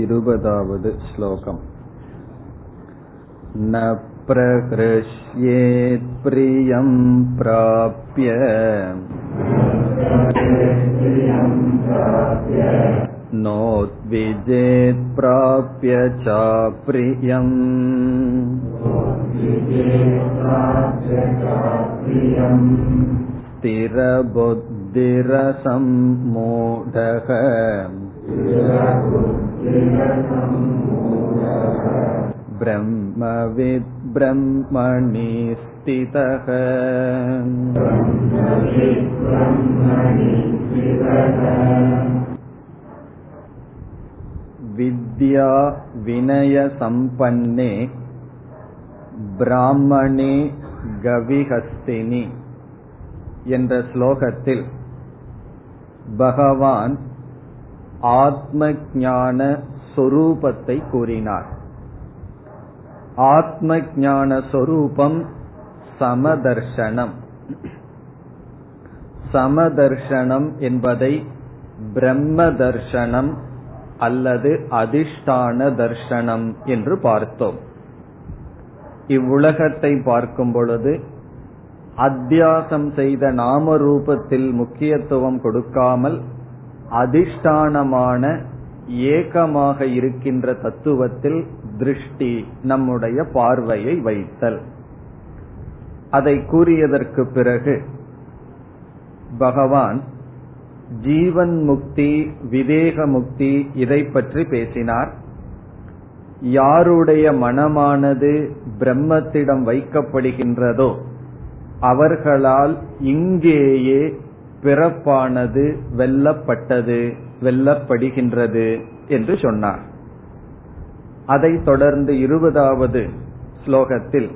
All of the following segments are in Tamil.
इरुपदावद् श्लोकम् न प्रहृष्येत् प्रियं प्राप्य नोद्विजेत् प्राप्य चाप्रियम् स्थिरबुद्धिरसम्मूढः ब्रह्मविद् ब्रह्मणि स्थितः विद्या विनयसम्पन्ने பிராமணே கவிஹஸ்தினி என்ற ஸ்லோகத்தில் பகவான் ஆத்ம ஞான சொரூபத்தை கூறினார். ஆத்ம ஞான சொரூபம் சமதர்ஷனம். சமதர்ஷனம் என்பதை பிரம்ம தர்ஷனம் அல்லது அதிஷ்டான தர்ஷனம் என்று பார்த்தோம். இவ்வுலகத்தை பார்க்கும் பொழுது அத்தியாசம் செய்த நாம ரூபத்தில் முக்கியத்துவம் கொடுக்காமல் அதிஷ்டானமான ஏகமாக இருக்கின்ற தத்துவத்தில் திருஷ்டி நம்முடைய பார்வையை வைத்தல். அதை கூறியதற்கு பிறகு பகவான் ஜீவன் முக்தி விவேக முக்தி இதை பற்றி பேசினார். யாருடைய மனமானது பிரம்மத்திடம் வைக்கப்படுகின்றதோ அவர்களால் இங்கேயே பிறப்பானது வெல்லப்பட்டது வெல்லப்படுகின்றது என்று சொன்னார். அதைத் தொடர்ந்து இருபதாவது ஸ்லோகத்தில்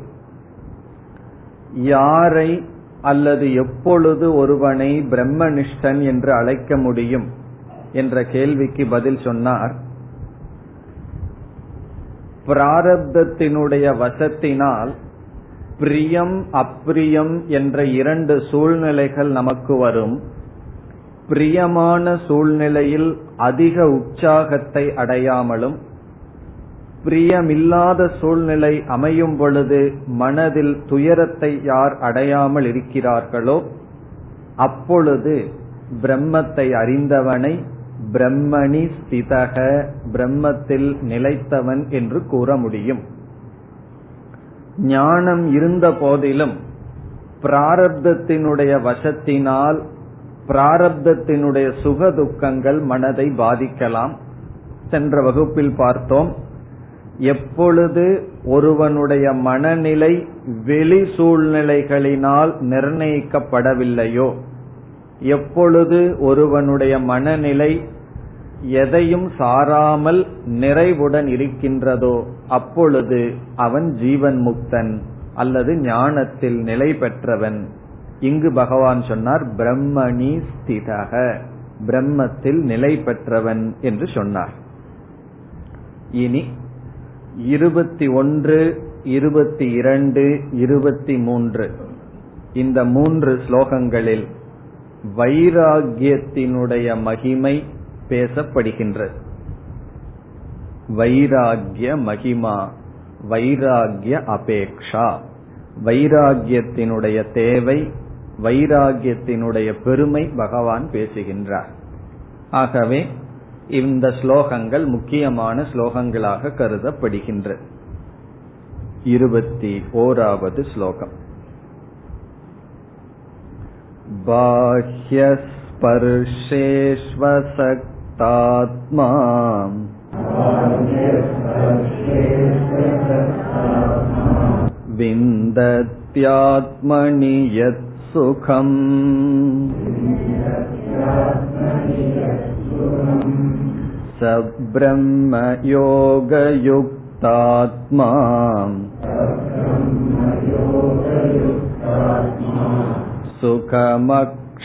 யாரை அல்லது எப்பொழுது ஒருவனை பிரம்மனிஷ்டன் என்று அழைக்க முடியும் என்ற கேள்விக்கு பதில் சொன்னார். பிராரப்தத்தினுடைய வசத்தினால் பிரியம் அப்பிரியம் என்ற இரண்டு சூழ்நிலைகள் நமக்கு வரும். பிரியமான சூழ்நிலையில் அதிக உற்சாகத்தை அடையாமலும் பிரியமில்லாத சூழ்நிலை அமையும் பொழுது மனதில் துயரத்தை யார் அடையாமல் இருக்கிறார்களோ அப்பொழுது பிரம்மத்தை அறிந்தவனை பிரம்மணி ஸ்திதக பிரம்மத்தில் நிலைத்தவன் என்று கூற முடியும். ஞானம் இருந்த போதிலும் பிராரப்தத்தினுடைய வசத்தினால் பிராரப்தத்தினுடைய சுக துக்கங்கள் மனதை பாதிக்கலாம். சென்ற வகுப்பில் பார்த்தோம். எப்பொழுது ஒருவனுடைய மனநிலை வெளி சூழ்நிலைகளினால் நிர்ணயிக்கப்படவில்லையோ எப்பொழுது ஒருவனுடைய மனநிலை எதையும் சாராமல் நிறைவுடன் இருக்கின்றதோ அப்பொழுது அவன் ஜீவன் முக்தன் அல்லது ஞானத்தில் நிலை பெற்றவன். இங்கு பகவான் சொன்னார் பிரம்மணி ஸ்திதக. பிரம்மத்தில் நிலை பெற்றவன் என்று சொன்னார். இனி இருபத்தி ஒன்று இருபத்தி இரண்டு இருபத்தி மூன்று. இந்த மூன்று ஸ்லோகங்களில் வைராகியத்தினுடைய மகிமை பேசப்படுகின்றது வைராகிய மகிமா வைராகிய அபேக்ஷா. வைராகியத்தினுடைய தேவை வைராகியத்தினுடைய பெருமை பகவான் பேசுகின்றார். ஆகவே இந்த ஸ்லோகங்கள் முக்கியமான ஸ்லோகங்களாக கருதப்படுகின்ற. இருபத்தி ஓராவது ஸ்லோகம். बाह्यस्पर्शेष्वसक्तात्मा विन्दत्यात्मनि यत् सुखम् स ब्रह्मयोगयुक्तात्मा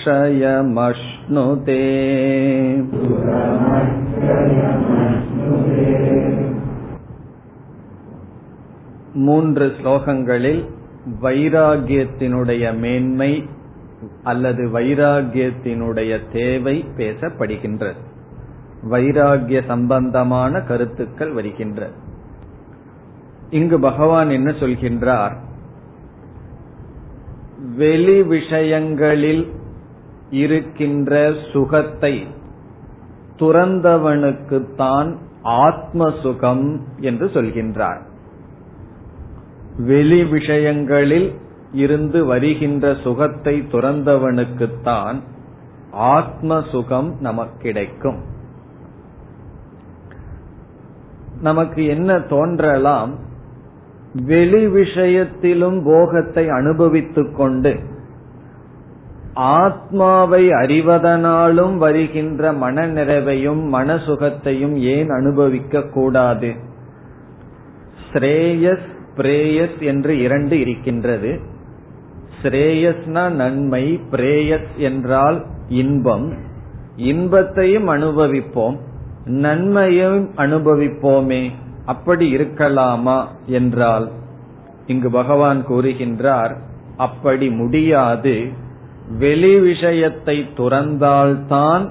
सुखमक्षयमश्नुते மூன்று ஸ்லோகங்களில் வைராகியத்தினுடைய மேன்மை அல்லது வைராகியத்தினுடைய தேவை பேசப்படுகின்றது வைராகிய சம்பந்தமான கருத்துக்கள் வருகின்ற இங்கு பகவான் என்ன சொல்கின்றார் வெளி விஷயங்களில் இருக்கின்ற சுகத்தை துறந்தவனுக்குத்தான் ஆத்ம சுகம் என்று சொல்கின்றார். வெளி விஷயங்களில் இருந்து வருகின்ற சுகத்தை துறந்தவனுக்குத்தான் ஆத்ம சுகம் நமக்கு கிடைக்கும் நமக்கு என்ன தோன்றலாம்? வெளி விஷயத்திலும் போகத்தை அனுபவித்துக் கொண்டு ஆத்மாவை அறிவதனாலும் வருகின்ற மன நிறைவையும் மனசுகத்தையும் ஏன் அனுபவிக்க கூடாது? ஸ்ரேயஸ் பிரேயஸ் என்று இரண்டு இருக்கின்றது. ஸ்ரேயஸ்னா நன்மை பிரேயஸ் என்றால் இன்பம். இன்பத்தையும் அனுபவிப்போம். நன்மையும் அனுபவிப்போமே. அப்படி இருக்கலாமா என்றால் இங்கு பகவான் கூறுகின்றார் அப்படி முடியாது. வெளி விஷயத்தை துறந்தால்தான்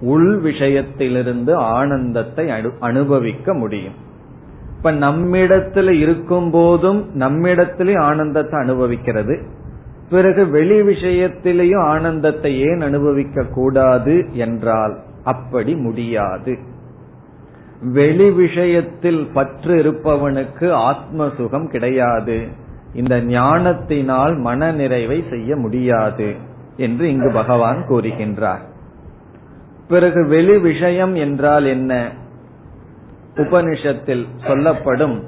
உள் விஷயத்திலிருந்து ஆனந்தத்தை அனுபவிக்க முடியும். இப்ப நம்மிடத்துல இருக்கும் போதும் நம்மிடத்திலே ஆனந்தத்தை அனுபவிக்கிறது. பிறகு வெளி விஷயத்திலேயும் ஆனந்தத்தை ஏன் அனுபவிக்க கூடாது என்றால் அப்படி முடியாது. வெளி விஷயத்தில் பற்று இருப்பவனுக்கு ஆத்ம சுகம் கிடையாது. இந்த ஞானத்தினால் மன நிறைவை செய்ய முடியாது. என்று இங்கு பகவான் கூறுகின்றார். பிறகு வெளி விஷயம் என்றால் என்ன? உபனிஷத்தில் சொல்லப்படும்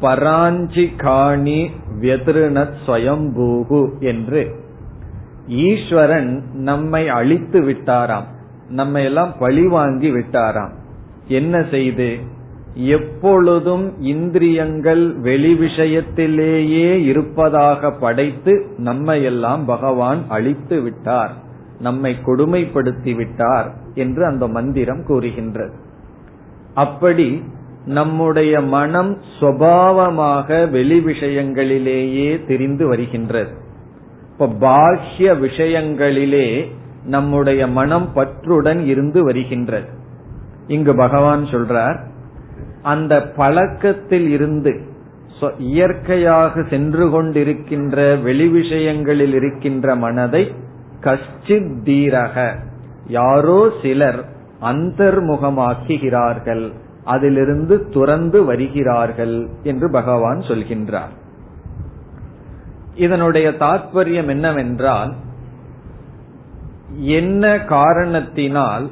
பராஞ்சி காணி வெதிருணத் ஸ்வயம்பூகு என்று. ஈஸ்வரன் நம்மை அழித்து விட்டாராம். நம்மை எல்லாம் பழிவாங்கி விட்டாராம். என்ன செய்து? எப்பொழுதும் இந்திரியங்கள் வெளி விஷயத்திலேயே இருப்பதாக படைத்து நம்மையெல்லாம் பகவான் அழித்து விட்டார் நம்மை கொடுமைப்படுத்தி விட்டார் என்று அந்த மந்திரம் கூறுகின்றது. அப்படி நம்முடைய மனம் சுவாவமாக வெளி விஷயங்களிலேயே தெரிந்து வருகின்றது. இப்ப பாஹ்ய விஷயங்களிலே நம்முடைய மனம் பற்றுடன் இருந்து வருகின்றது. இங்கு பகவான் சொல்றார் அந்த பழக்கத்தில் இருந்து இயற்கையாக சென்று கொண்டிருக்கின்ற வெளி விஷயங்களில் இருக்கின்ற மனதை கஷ்டித் தீரக. யாரோ சிலர் அந்தர்முகமாக்குகிறார்கள் அதிலிருந்து துறந்து வருகிறார்கள் என்று பகவான் சொல்கின்றார். இதனுடைய தாற்பயம் என்னவென்றால் என்ன காரணத்தினால்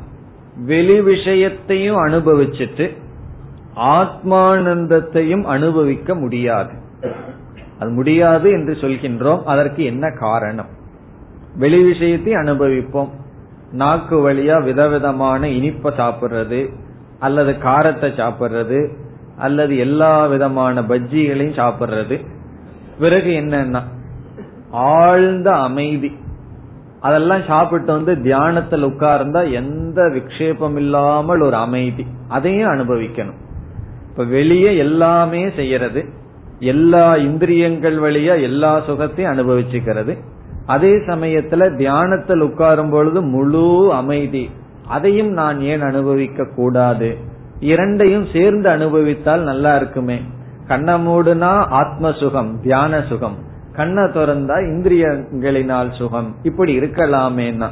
வெளி விஷயத்தையும் அனுபவிச்சுட்டு ஆத்மானந்தத்தையும் அனுபவிக்க முடியாது. அது முடியாது என்று சொல்கின்றோம். அதற்கு என்ன காரணம்? வெளி விஷயத்தை அனுபவிப்போம். நாக்கு வழியா விதவிதமான இனிப்ப சாப்பிடுறது அல்லது காரத்தை சாப்பிடுறது அல்லது எல்லா விதமான பஜ்ஜிகளையும் சாப்பிடுறது. பிறகு என்னன்னா ஆழ்ந்த அமைதி. அதெல்லாம் சாப்பிட்டு வந்து தியானத்தில் உட்கார்ந்தா எந்த விக்ஷேபம் இல்லாமல் ஒரு அமைதி. அதையும் அனுபவிக்கணும். இப்ப வெளியே எல்லாமே செய்யறது எல்லா இந்திரியங்கள் வழியா எல்லா சுகத்தையும் அனுபவிச்சுக்கிறது. அதே சமயத்துல தியானத்தில் உட்காரும் பொழுது முழு அமைதி. அதையும் நான் ஏன் அனுபவிக்க கூடாது? இரண்டையும் சேர்ந்து அனுபவித்தால் நல்லா இருக்குமே. கண்ண மூடுனா ஆத்ம சுகம் தியான சுகம் கண்ணை திறந்தா இந்திரியங்களினால் சுகம். இப்படி இருக்கலாமேனா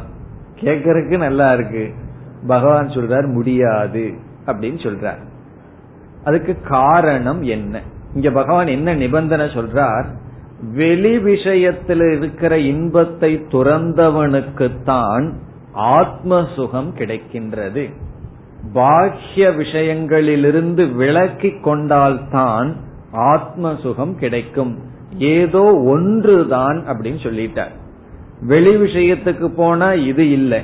கேக்குறதுக்கு நல்லா இருக்கு. பகவான் சொல்றார் முடியாது. அப்படின்னு சொல்றார். அதுக்கு காரணம் என்ன? இங்க பகவான் என்ன நிபந்தனை சொல்றார்? வெளி விஷயத்தில் இருக்கிற இன்பத்தை துறந்தவனுக்குத்தான் ஆத்ம சுகம் கிடைக்கின்றது. பாக்கிய விஷயங்களிலிருந்து விலக்கி கொண்டால்தான் ஆத்ம சுகம் கிடைக்கும். ஏதோ ஒன்றுதான் அப்படின்னு சொல்லிட்டார். வெளி விஷயத்துக்கு போனா இது இல்லை.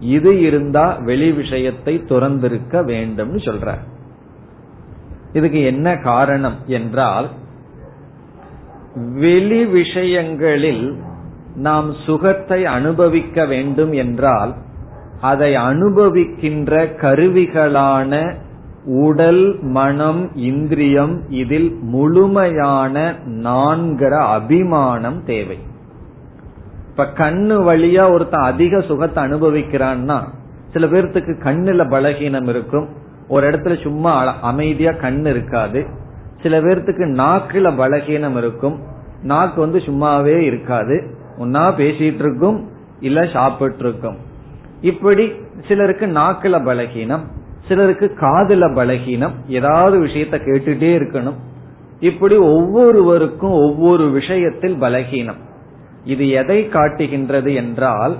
இது இருந்தா வெளி விஷயத்தை துறந்திருக்க வேண்டும்னு சொல்றார். இதுக்கு என்ன காரணம் என்றால் வெளி விஷயங்களில் நாம் சுகத்தை அனுபவிக்க வேண்டும் என்றால் அதை அனுபவிக்கின்ற கருவிகளான உடல் மனம் இந்திரியம் இதில் முழுமையான நான்கிற அபிமானம் தேவை. இப்ப கண்ணு வழியா ஒருத்தன் அதிக சுகத்தை அனுபவிக்கிறான்னா சில பேர்த்துக்கு கண்ணுல பலகீனம் இருக்கும். ஒரு இடத்துல சும்மா அமைதியா கண் இருக்காது. சில பேர்த்துக்கு நாக்குல பலகீனம் இருக்கும். நாக்கு வந்து சும்மாவே இருக்காது. ஒன்னா பேசிட்டு இருக்கும் இல்ல சாப்பிட்டு இருக்கும் இப்படி சிலருக்கு நாக்குல பலகீனம் சிலருக்கு காதுல பலகீனம் ஏதாவது விஷயத்த கேட்டுட்டே இருக்கணும். இப்படி ஒவ்வொருவருக்கும் ஒவ்வொரு விஷயத்தில் பலகீனம். இது எதை காட்டுகின்றது என்றால்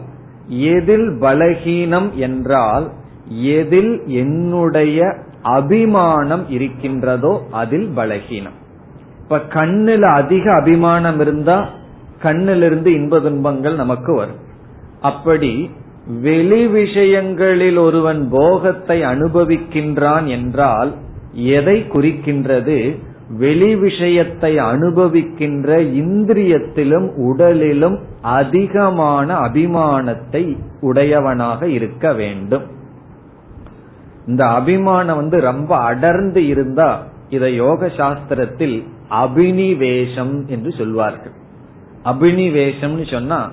எதில் பலகீனம் என்றால் எதில் என்னுடைய அபிமானம் இருக்கின்றதோ அதில் பலகீனம். இப்ப கண்ணுல அதிக அபிமானம் இருந்தா கண்ணிலிருந்து இன்ப துன்பங்கள் நமக்கு வரும். அப்படி வெளி விஷயங்களில் ஒருவன் போகத்தை அனுபவிக்கின்றான் என்றால் எதை குறிக்கின்றது? வெளி விஷயத்தை அனுபவிக்கின்ற இந்திரியத்திலும் உடலிலும் அதிகமான அபிமானத்தை உடையவனாக இருக்க வேண்டும். இந்த அபிமானம் வந்து ரொம்ப அடர்ந்து இருந்தா இதை யோக சாஸ்திரத்தில் அபினிவேஷம் என்று சொல்வார்கள். அபினிவேஷம்னு சொன்னா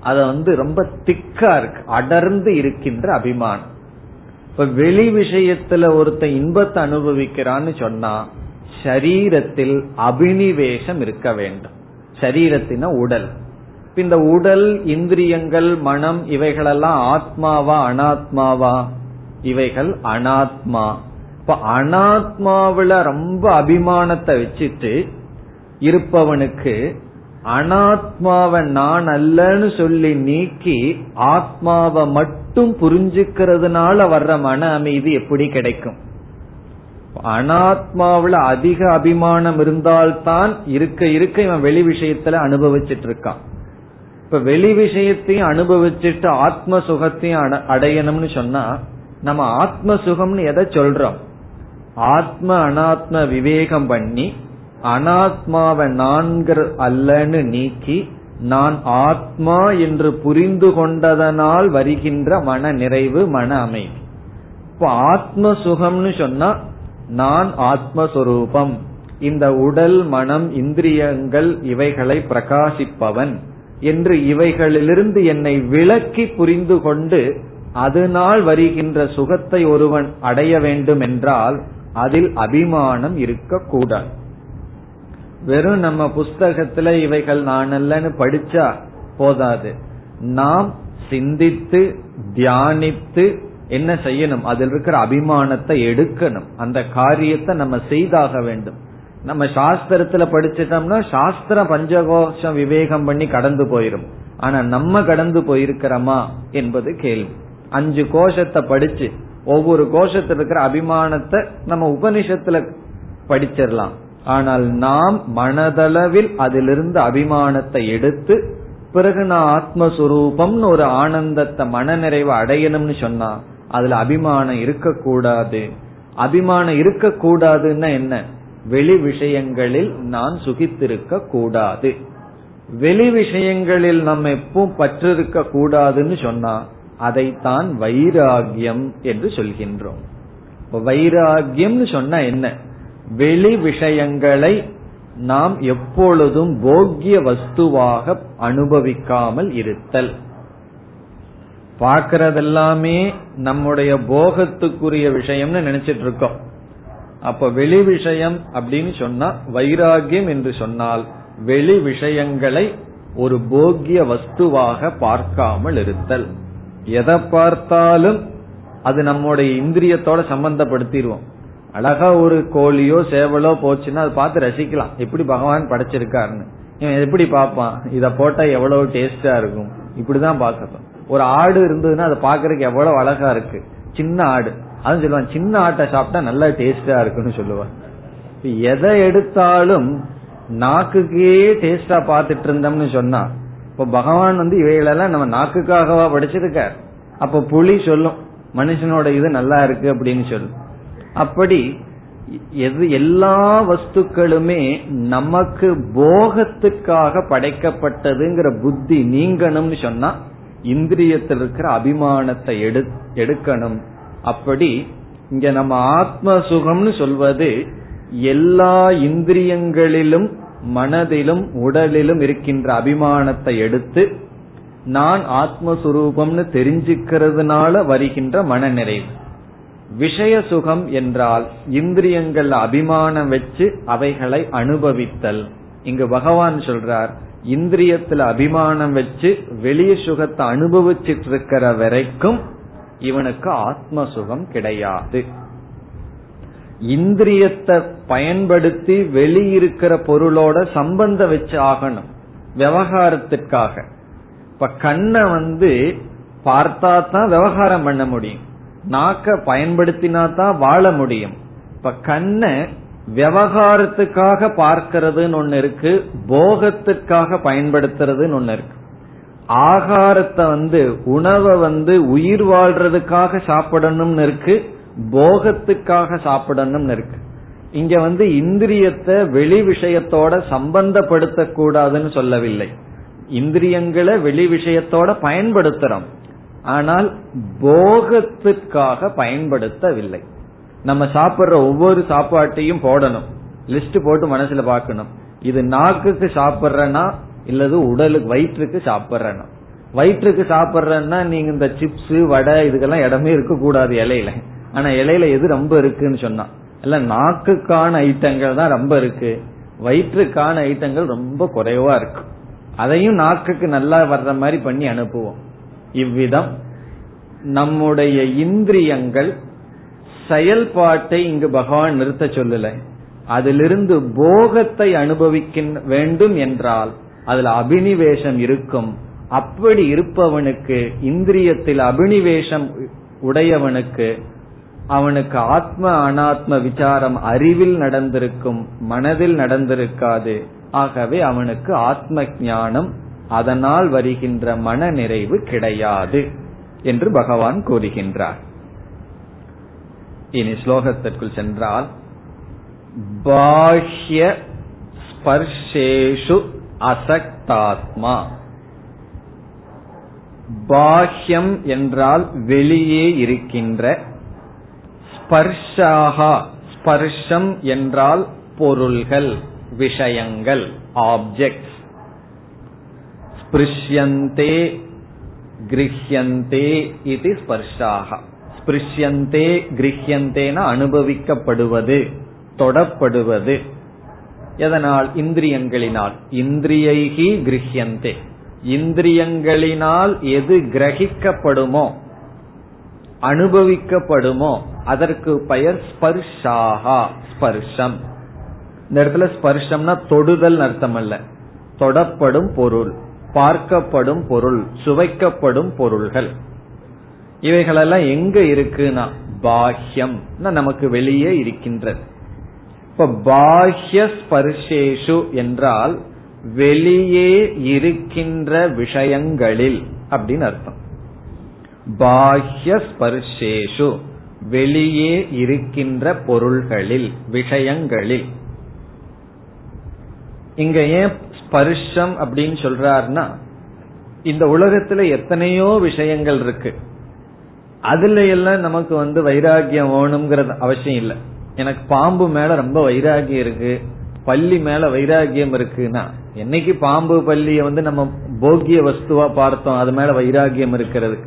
அத வந்து ரொம்ப திக்கா இருக்கு அடர்ந்து இருக்கின்ற அபிமானம். இப்ப வெளி விஷயத்துல ஒருத்த இன்பத்தை அனுபவிக்கிறான்னு சொன்னா சரீரத்தில் அபினிவேஷம் இருக்க வேண்டும். சரீரத்தின உடல். இந்த உடல் இந்திரியங்கள் மனம் இவைகளெல்லாம் ஆத்மாவா அனாத்மாவா? இவைகள் அனாத்மா. இப்ப அனாத்மாவில ரொம்ப அபிமானத்தை வச்சுட்டு இருப்பவனுக்கு அனாத்மாவை நான் அல்லன்னு சொல்லி நீக்கி ஆத்மாவை மட்டும் புரிஞ்சுக்கிறதுனால வர்ற மன அமைதி எப்படி கிடைக்கும்? அனாத்மாவில அதிக அபிமானம் இருந்தால்தான் இருக்க இருக்க இவன் வெளி விஷயத்துல அனுபவிச்சிட்டு இருக்கான் இப்ப வெளி விஷயத்தையும் அனுபவிச்சுட்டு ஆத்ம சுகத்தையும் அடையணும்னு சொன்னா நம்ம ஆத்ம சுகம்னு எதை சொல்றோம்? ஆத்ம அனாத்ம விவேகம் பண்ணி அனாத்மாவை நான்கிற அல்லன்னு நீக்கி நான் ஆத்மா என்று புரிந்து கொண்டதனால் வருகின்ற மன நிறைவு மன அமைதி. இப்போ ஆத்ம சுகம்னு சொன்னா நான் ஆத்மஸ்வரூபம். இந்த உடல் மனம் இந்திரியங்கள் இவைகளை பிரகாசிப்பவன் என்று இவைகளிலிருந்து என்னை விளக்கி புரிந்து கொண்டு அதனால் வருகின்ற சுகத்தை ஒருவன் அடைய வேண்டும் என்றால் அதில் அபிமானம் இருக்கக்கூடாது. வெறும் நம்ம புஸ்தகத்துல இவைகள் நான் அல்லன்னு படிச்சா போதாது. நாம் சிந்தித்து தியானித்து என்ன செய்யணும்? அதில் இருக்கிற அபிமானத்தை எடுக்கணும். அந்த காரியத்தை நம்ம செய்தாக வேண்டும். நம்ம சாஸ்திரத்துல படிச்சிட்டோம்னா சாஸ்திர பஞ்சகோஷம் விவேகம் பண்ணி கடந்து போயிரும். ஆனா நம்ம கடந்து போயிருக்கிறோமா என்பது கேள்வி. அஞ்சு கோஷத்தை படிச்சு ஒவ்வொரு கோஷத்தில் இருக்கிற அபிமானத்தை நம்ம உபனிஷத்துல படிச்சிடலாம். ஆனால் நாம் மனதளவில் அதிலிருந்து அபிமானத்தை எடுத்து பிறகு நான் ஆத்மஸ்வரூபம்னு ஒரு ஆனந்தத்தை மனநிறைவு அடையணும்னு சொன்னா அதுல அபிமானம் இருக்கக்கூடாது. அபிமானம் இருக்கக்கூடாதுன்னா என்ன? வெளி விஷயங்களில் நான் சுகித்திருக்க கூடாது. வெளி விஷயங்களில் நம்ம எப்பவும் பற்றிருக்க கூடாதுன்னு சொன்னா அதைத்தான் வைராகியம் என்று சொல்கின்றோம். வைராகியம்னு சொன்னா என்ன? வெளி விஷயங்களை நாம் எப்பொழுதும் போக்கிய வஸ்துவாக அனுபவிக்காமல் இருத்தல். பார்க்கறதெல்லாமே நம்முடைய போகத்துக்குரிய விஷயம்னு நினைச்சிட்டு இருக்கோம். அப்ப வெளி விஷயம் அப்படின்னு சொன்னா வைராகியம் என்று சொன்னால் வெளி விஷயங்களை ஒரு போக்கிய வஸ்துவாக பார்க்காமல் இருத்தல். எதை பார்த்தாலும் அது நம்முடைய இந்திரியத்தோட சம்பந்தப்படுத்திடுவோம். அழகா ஒரு கோழியோ சேவலோ போச்சுன்னா அதை பார்த்து ரசிக்கலாம். எப்படி பகவான் படைச்சிருக்காருன்னு. இவன் எப்படி பார்ப்பான்? இத போட்டா எவ்வளவு டேஸ்டா இருக்கும்? இப்படிதான் பார்க்கணும் ஒரு ஆடு இருந்ததுன்னா அதை பாக்குறதுக்கு எவ்வளவு அழகா இருக்கு. சின்ன ஆடு. அதுவும் சொல்லுவான் சின்ன ஆட்டை சாப்பிட்டா நல்லா டேஸ்டா இருக்குன்னு சொல்லுவான் எதை எடுத்தாலும் நாக்குக்கே டேஸ்டா பார்த்துட்டு இருந்தோம்னு சொன்னா இப்ப பகவான் வந்து இவைகளெல்லாம் நம்ம நாக்குக்காகவா படிச்சிருக்கார். அப்ப புலி சொல்லும். மனுஷனோட இது நல்லா இருக்கு அப்படின்னு சொல்லும். அப்படி எது எல்லா வஸ்துக்களுமே நமக்கு போகத்துக்காக படைக்கப்பட்டதுங்கிற புத்தி நீங்கணும்னு சொன்னா இந்திரியத்தில் இருக்கிற அபிமானத்தை எடு எடுக்கணும். அப்படி இங்க நம்ம ஆத்ம சுகம்னு சொல்வது எல்லா இந்திரியங்களிலும் மனதிலும் உடலிலும் இருக்கின்ற அபிமானத்தை எடுத்து நான் ஆத்மஸ்வரூபம்னு தெரிஞ்சுக்கிறதுனால வருகின்ற மனநிறைவு. விஷய சுகம் என்றால் இந்திரியங்கள் அபிமானம் வச்சு அவைகளை அனுபவித்தல். இங்கு பகவான் சொல்றார் இந்திரியத்துல அபிமானம் வச்சு வெளிய சுகத்தை அனுபவிச்சிட்டு இருக்கிற வரைக்கும் இவனுக்கு ஆத்ம சுகம் கிடையாது. இந்திரியத்தை பயன்படுத்தி வெளியிருக்கிற பொருளோட சம்பந்தம் வச்சு ஆகணும் விவகாரத்திற்காக. இப்ப கண்ணை வந்து பார்த்தா தான் விவகாரம் பண்ண முடியும். நாக்க பயன்படுத்தினா தான் வாழ முடியும். இப்ப கண்ணை விவகாரத்துக்காக பார்க்கறதுன்னு ஒன்னு இருக்கு போகத்துக்காக பயன்படுத்துறதுன்னு ஒன்னு இருக்கு. ஆகாரத்தை வந்து உணவை வந்து உயிர் வாழ்றதுக்காக சாப்பிடணும்னு இருக்கு போகத்துக்காக சாப்பிடணும்னு இருக்கு. இங்க வந்து இந்திரியத்தை வெளி விஷயத்தோட சம்பந்தப்படுத்த கூடாதுன்னு சொல்லவில்லை. இந்திரியங்களை வெளி விஷயத்தோட பயன்படுத்துறோம். ஆனால் போகத்துக்காக பயன்படுத்தவில்லை. நம்ம சாப்பிடுற ஒவ்வொரு சாப்பாட்டையும் போடணும். லிஸ்ட் போட்டு மனசுல பாக்கணும் இது நாக்குக்கு சாப்பிடுறனா இல்லது உடலுக்கு வயிற்றுக்கு சாப்பிடுறனா? வயிற்றுக்கு சாப்பிடுறேன்னா நீங்க இந்த சிப்ஸ் வடை இதுக்கெல்லாம் இடமே இருக்க கூடாது இலையில. ஆனா இலையில எது ரொம்ப இருக்குன்னு சொன்னான். இல்ல நாக்குக்கான ஐட்டங்கள் தான் ரொம்ப இருக்கு. வயிற்றுக்கான ஐட்டங்கள் ரொம்ப குறைவா இருக்கு. அதையும் நாக்குக்கு நல்லா வர்ற மாதிரி பண்ணி அனுப்புவோம். இவ்விதம் நம்முடைய இந்திரியங்கள் செயல்பாட்டை இங்கு பகவான் நிறுத்த சொல்லல. அதிலிருந்து போகத்தை அனுபவிக்க வேண்டும் என்றால் அதுல அபினிவேஷம் இருக்கும். அப்படி இருப்பவனுக்கு இந்திரியத்தில் அபினிவேஷம் உடையவனுக்கு அவனுக்கு ஆத்ம அனாத்ம விசாரம் அறிவில் நடந்திருக்கும் மனதில் நடந்திருக்காது. ஆகவே அவனுக்கு ஆத்ம ஞானம் அதனால் வருகின்ற மன நிறைவு கிடையாது என்று பகவான் கூறுகின்றார். இனி ஸ்லோகத்திற்குள் சென்றால் பாஹ்ய ஸ்பர்ஷேஷு அசக்தாத்மா. பாஹ்யம் என்றால் வெளியே இருக்கின்ற ஸ்பர்ஷாகா. ஸ்பர்ஷம் என்றால் பொருள்கள் விஷயங்கள் ஆப்ஜெக்ட்ஸ் ஸ்பிருஷ்யந்தே கிரஹியந்தே இது ஸ்பர்ஷாக. ஸ்பிருஷ்யந்தே கிரஹியந்தேன அனுபவிக்கப்படுவது தொடப்படுவது. எதனால்? இந்திரியங்களினால். இந்திரியைகி கிரஹியந்தே. இந்திரியங்களினால் எது கிரகிக்கப்படுமோ அனுபவிக்கப்படுமோ அதற்கு பெயர் ஸ்பர்ஷாகா ஸ்பர்ஷம். இந்த இடத்துல ஸ்பர்ஷம்னா தொடுதல் அர்த்தம் அல்ல. தொடப்படும் பொருள் பார்க்கப்படும் பொருள் சுவைக்கப்படும் பொருள்கள். இவைகளெல்லாம் எங்க இருக்குன்னா பாஹ்யம் நமக்கு வெளியே இருக்கின்றது. இப்ப பாஹ்ய ஸ்பர்ஷேஷு என்றால் வெளியே இருக்கின்ற விஷயங்களில் அப்படின்னு அர்த்தம். பாஹ்ய ஸ்பர்ஷேஷு. வெளியே இருக்கின்ற பொருள்களில் விஷயங்களில். இங்க ஏன் ஸ்பர்ஷம் அப்படின்னு சொல்றாருன்னா இந்த உலகத்துல எத்தனையோ விஷயங்கள் இருக்கு. அதுல எல்லாம் நமக்கு வந்து வைராகியம் வேணுங்கிறது அவசியம் இல்லை. எனக்கு பாம்பு மேல ரொம்ப வைராகியம் இருக்கு பள்ளி மேல வைராகியம் இருக்குன்னா என்னைக்கு பாம்பு பள்ளிய வந்து நம்ம போக்கிய வஸ்துவா பார்த்தோம் அது மேல வைராகியம் இருக்கிறது.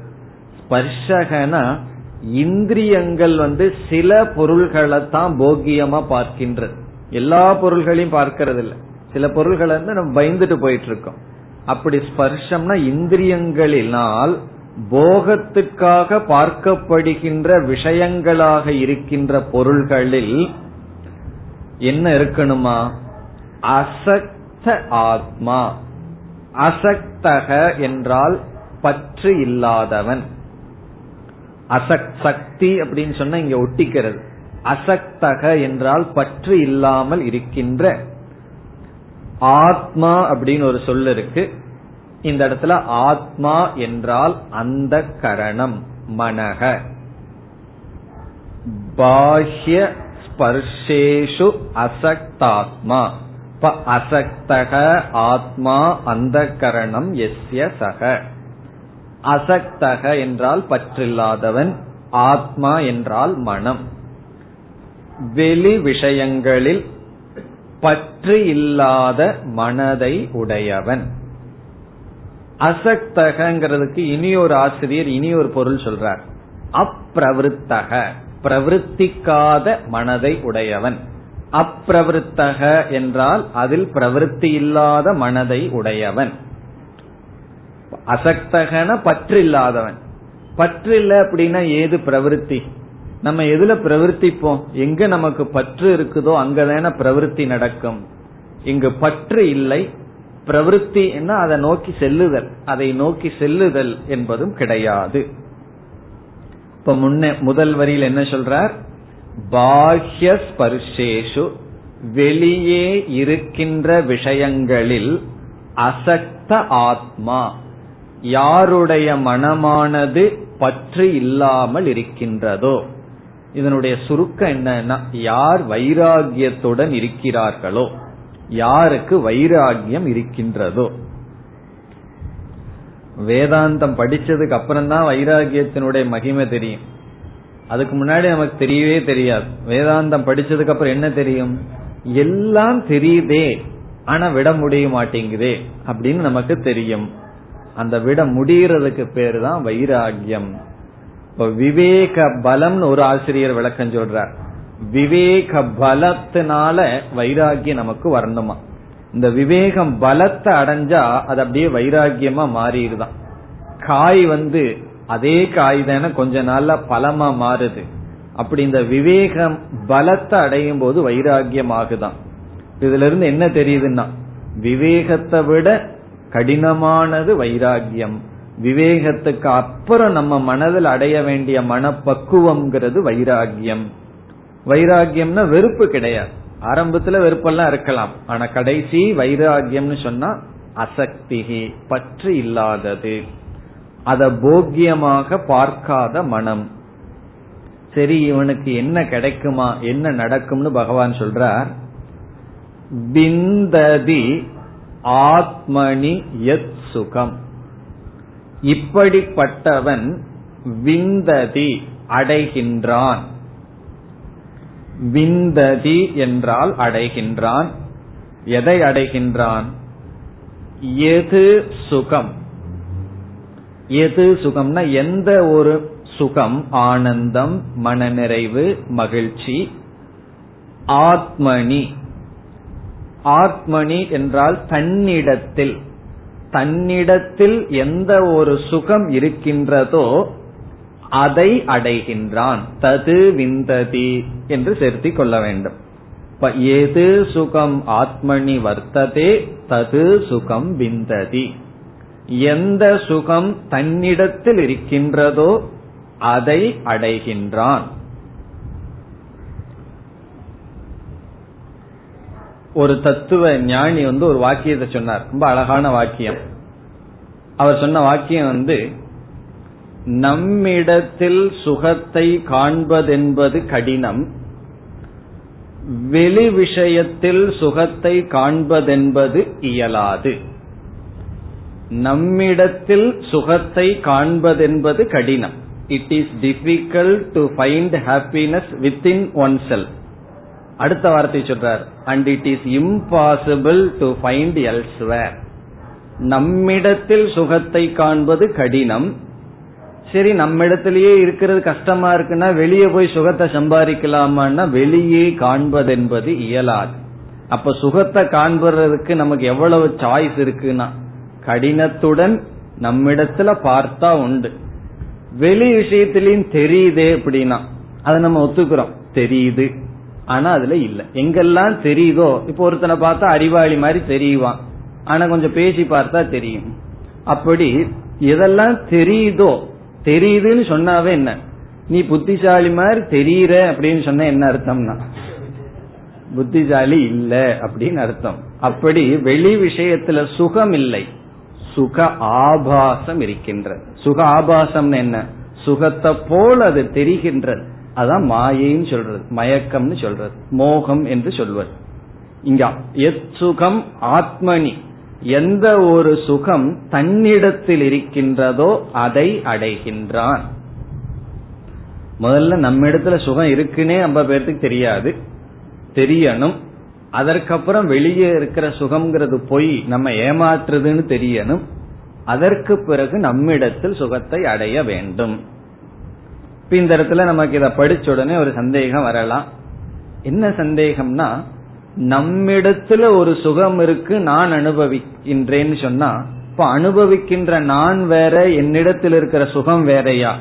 ஸ்பர்ஷகனா இந்திரியங்கள் வந்து சில பொருள்களை தான் போக்கியமா பார்க்கின்றது எல்லா பொருள்களையும் பார்க்கறது இல்ல சில பொருள்களை வந்து நம்ம பயந்துட்டு போயிட்டு இருக்கோம் அப்படி ஸ்பர்ஷம்னா இந்திரியங்களினால் போகத்துக்காக பார்க்கப்படுகின்ற விஷயங்களாக இருக்கின்ற பொருள்களில் என்ன இருக்கணுமா? அசக்த ஆத்மா. அசக்தக என்றால் பற்று இல்லாதவன். அசக் சக்தி அப்படின்னு சொன்னா இங்க ஒட்டிக்கிறது. அசக்தக என்றால் பற்று இல்லாமல் இருக்கின்ற ஆத்மா அப்படின்னு ஒரு சொல் இருக்கு. இந்த இடத்துல ஆத்மா என்றால் அந்த கரணம் மனக. பாஹ்ய ஸ்பர்ஷேஷு அசக்தாத்மா. அசக்தக ஆத்மா அந்த கரணம் எஸ்ய சக. அசக்தக என்றால் பற்றில்லாதவன் ஆத்மா என்றால் மனம். வெளி விஷயங்களில் பற்று இல்லாத மனதை உடையவன். அசக்தகங்கிறதுக்கு இனி ஒரு ஆசிரியர் இனி ஒரு பொருள் சொல்றார். அப்பிரவருத்தக பிரவருத்திக்காத மனதை உடையவன். அப்பிரவருத்தக என்றால் அதில் பிரவருத்தி இல்லாத மனதை உடையவன். அசக்தகன பற்று இல்லாதவன் பற்று இல்ல அப்படின்னா ஏது பிரவருத்தி நம்ம எதுல பிரவருத்திப்போம் எங்க நமக்கு பற்று இருக்குதோ அங்கதான பிரவருத்தி நடக்கும். இங்கு பற்று இல்லை. பிரவருத்தி என்ன? அதை நோக்கி செல்லுதல். அதை நோக்கி செல்லுதல் என்பதும் கிடையாது. இப்ப முன்ன முதல் வரியில் என்ன சொல்றார்? பாஹ்ய ஸ்பர்ஷேஷு வெளியே இருக்கின்ற விஷயங்களில் அசக்த ஆத்மா யாருடைய மனமானது பற்று இல்லாமல் இருக்கின்றதோ? இதனுடைய சுருக்கம் என்னன்னா யார் வைராகியத்துடன் இருக்கிறார்களோ யாருக்கு வைராகியம் இருக்கின்றதோ? வேதாந்தம் படிச்சதுக்கு அப்புறம் தான் வைராகியத்தினுடைய மகிமை தெரியும். அதுக்கு முன்னாடி நமக்கு தெரியவே தெரியாது. வேதாந்தம் படிச்சதுக்கு அப்புறம் என்ன தெரியும்? எல்லாம் தெரியுதே ஆனா விட முடிய மாட்டேங்குதே அப்படின்னு நமக்கு தெரியும். அந்த விட முடிகிறதுக்கு பேரு தான் வைராகியம் இப்ப விவேக பலம்னு ஒரு ஆசிரியர் விளக்கம் சொல்றார். விவேக பலத்தினால வைராகியம் நமக்கு வரணுமா? இந்த விவேகம் பலத்தை அடைஞ்சா அது அப்படியே வைராகியமா மாறிடுதான். காய் வந்து அதே காய் தானே கொஞ்ச நாள்ல பலமா மாறுது. அப்படி இந்த விவேகம் பலத்தை அடையும் போது வைராகியம் ஆகுதான். இதுல இருந்து என்ன தெரியுதுன்னா விவேகத்தை விட கடினமானது வைராகியம் விவேகத்துக்கு அப்புறம் நம்ம மனதில் அடைய வேண்டிய மனப்பக்குவம்ங்கிறது வைராகியம் வைராகியம்னா வெறுப்பு கிடையாது. ஆரம்பத்துல வெறுப்பெல்லாம் இருக்கலாம். ஆனா கடைசி வைராகியம்னு சொன்னா அசக்திகி பற்று இல்லாதது. அத போக்கியமாக பார்க்காத மனம். சரி இவனுக்கு என்ன கிடைக்குமா என்ன நடக்கும்னு பகவான் சொல்றார். பிந்ததி ஆத்மனி யத் சுகம். இப்படிப்பட்டவன் விந்ததி அடைகின்றான். விந்ததி என்றால் அடைகின்றான். எதை அடைகின்றான்? எது சுகம்? எது சுகம்னா எந்த ஒரு சுகம்? ஆனந்தம் மனநிறைவு மகிழ்ச்சி ஆத்மனி. ஆத்மனி என்றால் தன்னிடத்தில். தன்னிடத்தில் எந்த ஒரு சுகம் இருக்கின்றதோ அதை அடைகின்றான். தது விந்ததி என்று செலுத்திக் கொள்ள வேண்டும். எது சுகம் ஆத்மனி வர்த்ததே தது சுகம் விந்ததி. எந்த சுகம் தன்னிடத்தில் இருக்கின்றதோ அதை அடைகின்றான். ஒரு தத்துவ ஞானி வந்து ஒரு வாக்கியத்தை சொன்னார். ரொம்ப அழகான வாக்கியம். அவர் சொன்ன வாக்கியம் வந்து நம்மிடத்தில் சுகத்தை காண்பதென்பது கடினம். வெளி விஷயத்தில் சுகத்தை காண்பதென்பது இயலாது. நம்மிடத்தில் சுகத்தை காண்பதென்பது கடினம். It is difficult to find happiness within oneself அடுத்த வார்த்தை சொல்றார். And it is impossible to find elsewhere நம்மிடத்தில் சுகத்தை காண்பது கடினம். சரி நம்மிடத்திலேயே இருக்கிறது கஷ்டமா இருக்குன்னா வெளியே போய் சுகத்தை சம்பாதிக்கலாமான்னா வெளியே காண்பதென்பது இயலாது. அப்ப சுகத்தை காண்பதற்கு நமக்கு எவ்வளவு சாய்ஸ் இருக்குன்னா கடினத்துடன் நம்மிடத்துல பார்த்தா உண்டு. வெளி விஷயத்திலையும் தெரியுதே அப்படின்னா அதை நம்ம ஒத்துக்கிறோம். தெரியுது. ஆனா அதுல இல்ல. எங்கெல்லாம் தெரியுதோ இப்ப ஒருத்தனை பார்த்தா அறிவாளி மாதிரி தெரியுவான். ஆனா கொஞ்சம் பேசி பார்த்தா தெரியும். அப்படி எதெல்லாம் தெரியுதோ தெரியுதுன்னு சொன்னாவே என்ன? நீ புத்திசாலி மாதிரி தெரியற அப்படின்னு சொன்ன என்ன அர்த்தம்னா? புத்திசாலி இல்ல அப்படின்னு அர்த்தம். அப்படி வெளி விஷயத்துல சுகம் இல்லை. சுக ஆபாசம் இருக்கின்றது. சுக ஆபாசம் என்ன? சுகத்தை போல் அது தெரிகின்றது. அதான் மாயைன்னு சொல்றது மயக்கம்னு சொல்றது மோகம் என்று சொல்வது. இங்க எத் சுகம் ஆத்மனி. எந்த ஒரு சுகம் தன்னிடத்தில் இருக்கின்றதோ அதை அடைகின்றான். முதல்ல நம்ம இடத்துல சுகம் இருக்குன்னே நம்ம பேர்த்துக்கு தெரியாது. தெரியணும். அதற்கப்புறம் வெளியே இருக்கிற சுகம்ங்கிறது பொய் நம்ம ஏமாற்றுதுன்னு தெரியணும். அதற்கு பிறகு நம்மிடத்தில் சுகத்தை அடைய வேண்டும். இந்த இடத்துல நமக்கு இதை படிச்ச உடனே ஒரு சந்தேகம் வரலாம். என்ன சந்தேகம்னா நம்மிடத்துல ஒரு சுகம் இருக்கு நான் அனுபவிக்கின்றேன்னு சொன்னா இப்ப அனுபவிக்கின்ற நான் வேற என்னிடத்தில் இருக்கிற சுகம் வேறையா?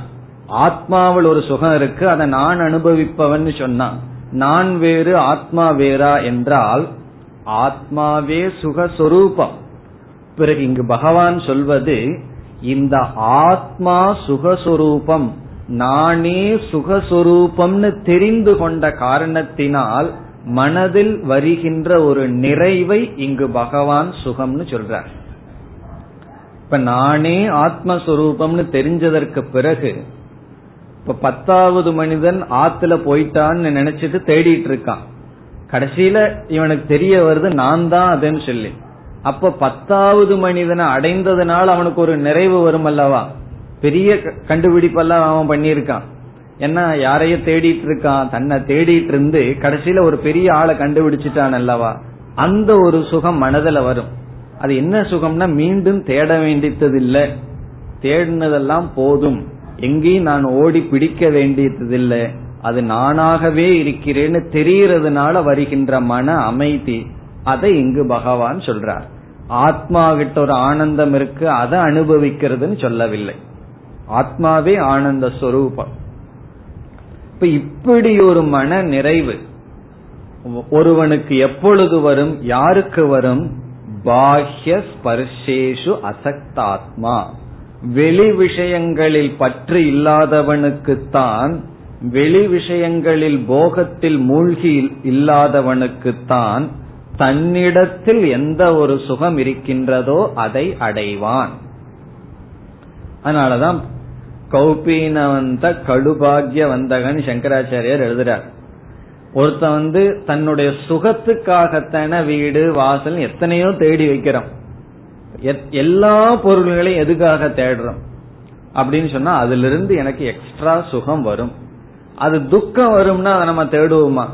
ஆத்மாவில் ஒரு சுகம் இருக்கு அதை நான் அனுபவிப்பவன் சொன்னா நான் வேறு ஆத்மா வேறா என்றால் ஆத்மாவே சுகஸ்வரூபம். பிறகு இங்கு பகவான் சொல்வது இந்த ஆத்மா சுகஸ்வரூபம். நானே சுகஸ்வரூபம்னு தெரிந்து கொண்ட காரணத்தினால் மனதில் வருகின்ற ஒரு நிறைவை இங்கு பகவான் சுகம்னு சொல்றார். இப்ப நானே ஆத்மஸ்வரூபம்னு தெரிஞ்சதற்கு பிறகு இப்ப பத்தாவது மனிதன் ஆத்துல போயிட்டான்னு நினைச்சிட்டு தேடிட்டு இருக்கான். கடைசியில இவனுக்கு தெரிய வருது நான் தான் அதுன்னு சொல்லி. அப்ப பத்தாவது மனிதனை அடைந்ததுனால அவனுக்கு ஒரு நிறைவு வரும் அல்லவா பெரிய கண்டுபிடிப்பெல்லாம் அவன் பண்ணியிருக்கான். என்ன யாரையும் தேடிட்டு இருக்கான் தன்னை தேடிட்டு இருந்து கடைசியில ஒரு பெரிய ஆளை கண்டுபிடிச்சிட்டான் அல்லவா? அந்த ஒரு சுகம் மனதில் வரும். அது என்ன சுகம்னா மீண்டும் தேட வேண்டியது இல்லை தேடினதெல்லாம் போதும். எங்கேயும் நான் ஓடி பிடிக்க வேண்டியது இல்லை அது நானாகவே இருக்கிறேன்னு தெரியறதுனால வருகின்ற மன அமைதி. அதை இங்கு பகவான் சொல்றார். ஆத்மா கிட்ட ஒரு ஆனந்தம் இருக்கு. அதை அனுபவிக்கிறதுன்னு சொல்லவில்லை. ஆத்மாவே ஆனந்த ஸ்வரூபம் இப்ப இப்படி ஒரு மன நிறைவு ஒருவனுக்கு எப்பொழுது வரும் யாருக்கு வரும்? பாஹ்ய ஸ்பர்ஷேஷு அசக்தாத்மா. வெளி விஷயங்களில் பற்று இல்லாதவனுக்குத்தான் வெளி விஷயங்களில் போகத்தில் மூழ்கி இல்லாதவனுக்குத்தான் தன்னிடத்தில் எந்த ஒரு சுகம் இருக்கின்றதோ அதை அடைவான். அதனாலதான் கௌபீனவந்த கடுபாகிய வந்தகன் சங்கராச்சாரியர் எழுதுறார். ஒருத்த வந்து தன்னுடைய சுகத்துக்காகத்தான வீடு வாசல் எத்தனையோ தேடி வைக்கிறோம் எல்லா பொருள்களையும் எதுக்காக தேடுறோம் அப்படின்னு சொன்னா அதுல இருந்து எனக்கு எக்ஸ்ட்ரா சுகம் வரும். அது துக்கம் வரும்னா அதை நம்ம தேடுவோமா?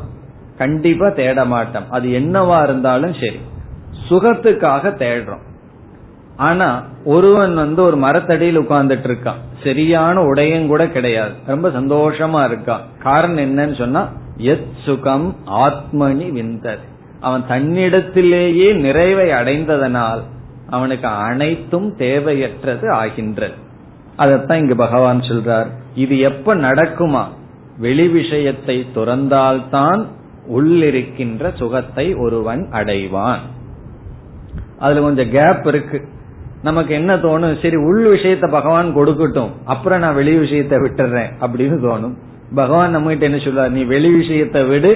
கண்டிப்பா தேட மாட்டோம். அது என்னவா இருந்தாலும் சரி. சுகத்துக்காக தேடுறோம். ஆனா ஒருவன் வந்து ஒரு மரத்தடியில் உட்கார்ந்துட்டு இருக்கான் சரியான உடையும் கூட கிடையாது. ரொம்ப சந்தோஷமா இருக்கான். காரணம் என்னன்னு சொன்னா எத் சுகம் ஆத்மனி விந்தர் அவன் தன்னிடத்திலேயே நிறைவை அடைந்ததனால் அவனுக்கு அனைத்தும் தேவையற்றது ஆகின்றது. அதத்தான் இங்கு பகவான் சொல்றார். இது எப்ப நடக்குமா? வெளி விஷயத்தை துறந்தால்தான் உள்ளிருக்கின்ற சுகத்தை ஒருவன் அடைவான். அதுல கொஞ்சம் கேப் இருக்கு. நமக்கு என்ன தோணும்? சரி உள் விஷயத்த பகவான் கொடுக்கட்டும். அப்புறம் நான் வெளி விஷயத்த விட்டுறேன் அப்படின்னு தோணும். பகவான் நம்ம கிட்ட என்ன சொல்லுவார் நீ வெளி விஷயத்தை விடு.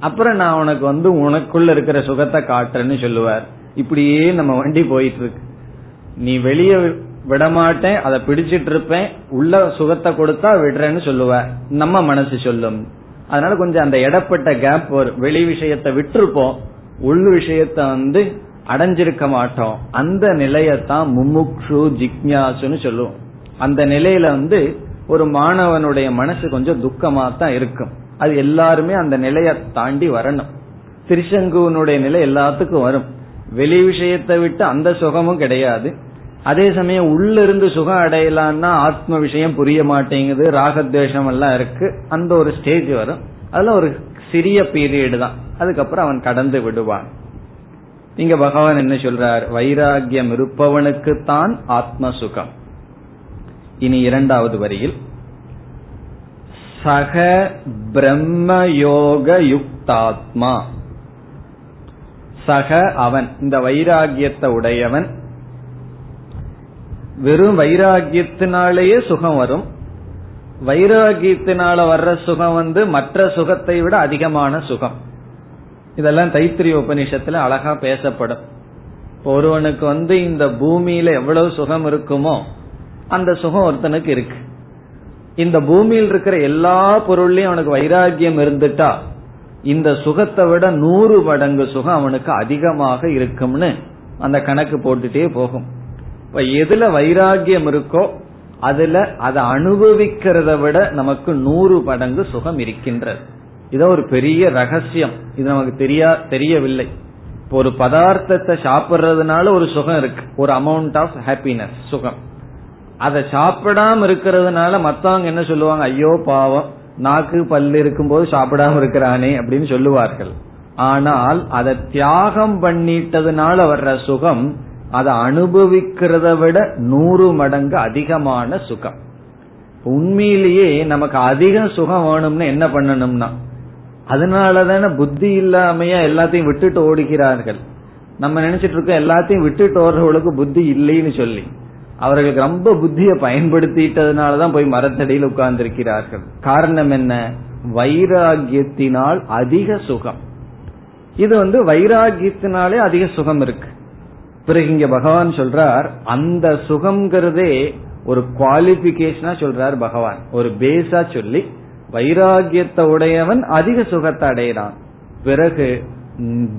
அப்புறம் நான் உனக்கு வந்து உனக்குள்ள இருக்கிற சுகத்தை காட்டுறேன்னு சொல்லுவார். இப்படியே நம்ம வண்டி போயிட்டு இருக்கு நீ வெளியே விடமாட்டேன் அதை பிடிச்சிட்டு இருப்பேன் உள்ள சுகத்தை கொடுத்தா விடுறேன்னு சொல்லுவேன் நம்ம மனசு சொல்லும். அதனால கொஞ்சம் அந்த இடப்பட்ட கேப் வரும். வெளி விஷயத்தை விட்டுருப்போம். உள் விஷயத்த வந்து அடைஞ்சிருக்க மாட்டோம். அந்த நிலையத்தான் முமுக்ஷு ஜிக்யாசுன்னு சொல்லுவோம். அந்த நிலையில வந்து ஒரு மாணவனுடைய மனசு கொஞ்சம் துக்கமா தான் இருக்கும். அது எல்லாருமே அந்த நிலையை தாண்டி வரணும். திருசங்குவனுடைய நிலை எல்லாத்துக்கும் வரும். வெளி விஷயத்தை விட்டு அந்த சுகமும் கிடையாது. அதே சமயம் உள்ள இருந்து சுகம் அடையலான்னா ஆத்ம விஷயம் புரிய மாட்டேங்குது ராகத்வேஷம் எல்லாம் இருக்கு. அந்த ஒரு ஸ்டேஜ் வரும். அதுல ஒரு சிறிய பீரியடு தான். அதுக்கப்புறம் அவன் கடந்து விடுவான். இங்க பகவான் என்ன சொல்றார்? வைராகியம் இருப்பவனுக்குத்தான் ஆத்ம சுகம் இனி இரண்டாவது வரியில். சக பிரம்மயோக யுக்தாத்மா சக அவன் இந்த வைராகியத்தை உடையவன். வெறும் வைராகியத்தினாலேயே சுகம் வரும். வைராகியத்தினால வர்ற சுகம் வந்து மற்ற சுகத்தை விட அதிகமான சுகம். இதெல்லாம் தைத்திரிய உபநிஷத்துல அழகா பேசப்படும். ஒருவனுக்கு வந்து இந்த பூமியில எவ்வளவு சுகம் இருக்குமோ அந்த சுகம் ஒருத்தனுக்கு இருக்கு. இந்த பூமியில் இருக்கிற எல்லா பொருள்லயும் அவனுக்கு வைராகியம் இருந்துட்டா இந்த சுகத்தை விட நூறு மடங்கு சுகம் அவனுக்கு அதிகமாக இருக்கும்னு அந்த கணக்கு போட்டுட்டே போகும். இப்ப எதுல வைராகியம் இருக்கோ அதுல அதை அனுபவிக்கிறத விட நமக்கு நூறு மடங்கு சுகம் இருக்கின்றது. இதோ ஒரு பெரிய ரகசியம். இது நமக்கு தெரியா தெரியவில்லை. ஒரு பதார்த்தத்தை சாப்பிடுறதுனால ஒரு சுகம் இருக்கு. ஒரு அமௌண்ட் ஆஃப் ஹாப்பினஸ் சுகம். அதை சாப்பிடாம இருக்கிறதுனால மத்தவங்க என்ன சொல்லுவாங்க? ஐயோ பாவம். நாக்கு பல்லு இருக்கும்போது சாப்பிடாம இருக்கிறானே அப்படின்னு சொல்லுவார்கள். ஆனால் அதை தியாகம் பண்ணிட்டதுனால வர்ற சுகம் அதை அனுபவிக்கிறத விட நூறு மடங்கு அதிகமான சுகம். உண்மையிலேயே நமக்கு அதிக சுகம் வேணும்னு என்ன பண்ணணும்னா அதனாலதானே புத்தி இல்லாமையா எல்லாத்தையும் விட்டுட்டு ஓடுகிறார்கள் நம்ம நினைச்சிட்டு இருக்கோம் எல்லாத்தையும் விட்டுட்டு ஓடுறவங்களுக்கு புத்தி இல்லைன்னு சொல்லி. அவர்களுக்கு ரொம்ப புத்தியை பயன்படுத்திட்டதுனாலதான் போய் மரத்தடியில் உட்கார்ந்திருக்கிறார்கள். காரணம் என்ன? வைராகியத்தினால் அதிக சுகம். இது வந்து வைராகியத்தினாலே அதிக சுகம் இருக்கு. பிறகு இங்க பகவான் சொல்றார் அந்த சுகம்ங்கிறதே ஒரு குவாலிபிகேஷனா சொல்றார் பகவான். ஒரு பேஸா சொல்லி வைராகியத்தை உடையவன் அதிக சுகத்தை அடைகிறான். பிறகு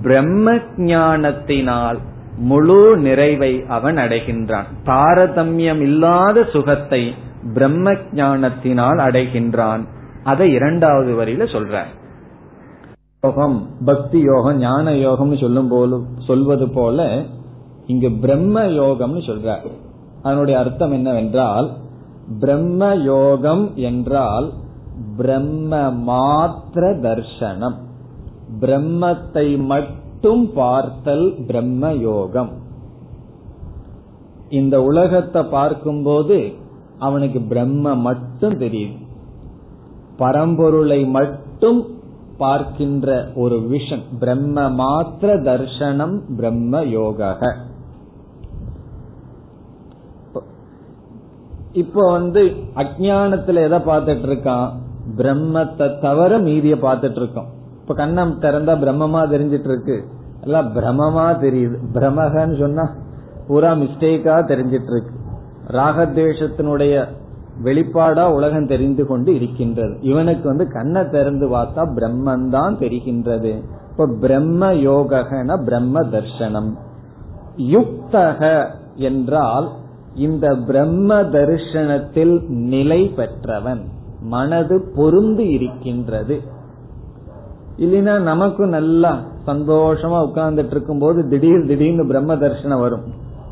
பிரம்ம ஞானத்தினால் முழு நிறைவை அவன் அடைகின்றான். தாரதமியம் இல்லாத சுகத்தை பிரம்ம ஞானத்தினால் அடைகின்றான். அதை இரண்டாவது வரியில சொல்ற யோகம் பக்தி யோகம் ஞான யோகம்னு சொல்லும் போல சொல்வது போல இங்கு பிரம்ம யோகம்னு சொல்ற அதனுடைய அர்த்தம் என்னவென்றால் பிரம்ம யோகம் என்றால் பிரம்ம மாத்திர தர்சனம் பிரம்மத்தை மட்டும் பார்த்தல் பிரம்ம யோகம் இந்த உலகத்தை பார்க்கும்போது அவனுக்கு பிரம்ம மட்டும் தெரியுது பரம்பொருளை மட்டும் பார்க்கின்ற ஒரு விஷன் பிரம்ம மாத்திர தர்சனம் பிரம்ம யோக இப்போ வந்து அஜானத்துல எதை பார்த்துட்டு இருக்கான்? பிரம்மத்தை தவிர மீதிய பார்த்துட்டு இருக்கோம். இப்ப கண்ணம் திறந்தா பிரம்மமா தெரிஞ்சிட்டு இருக்கு எல்லாம் பிரமமா தெரியுது. பிரமகன்னு சொன்னா பூரா மிஸ்டேக்கா தெரிஞ்சிட்டு இருக்கு ராகத்வேஷத்தினுடைய வெளிப்பாடா உலகம் தெரிந்து கொண்டு இருக்கின்றது. இவனுக்கு வந்து கண்ணை திறந்து பார்த்தா பிரம்மன் தான் தெரிகின்றது. இப்ப பிரம்ம யோகன பிரம்ம தர்சனம் யுக்தக என்றால் இந்த பிரம்ம தரிசனத்தில் நிலை பெற்றவன். மனது பொருந்து இருக்கின்றது. இல்லைன்னா நமக்கும் நல்லா சந்தோஷமா உட்கார்ந்துட்டு இருக்கும் போது திடீர் திடீர்னு பிரம்ம தர்ஷனம் வரும்.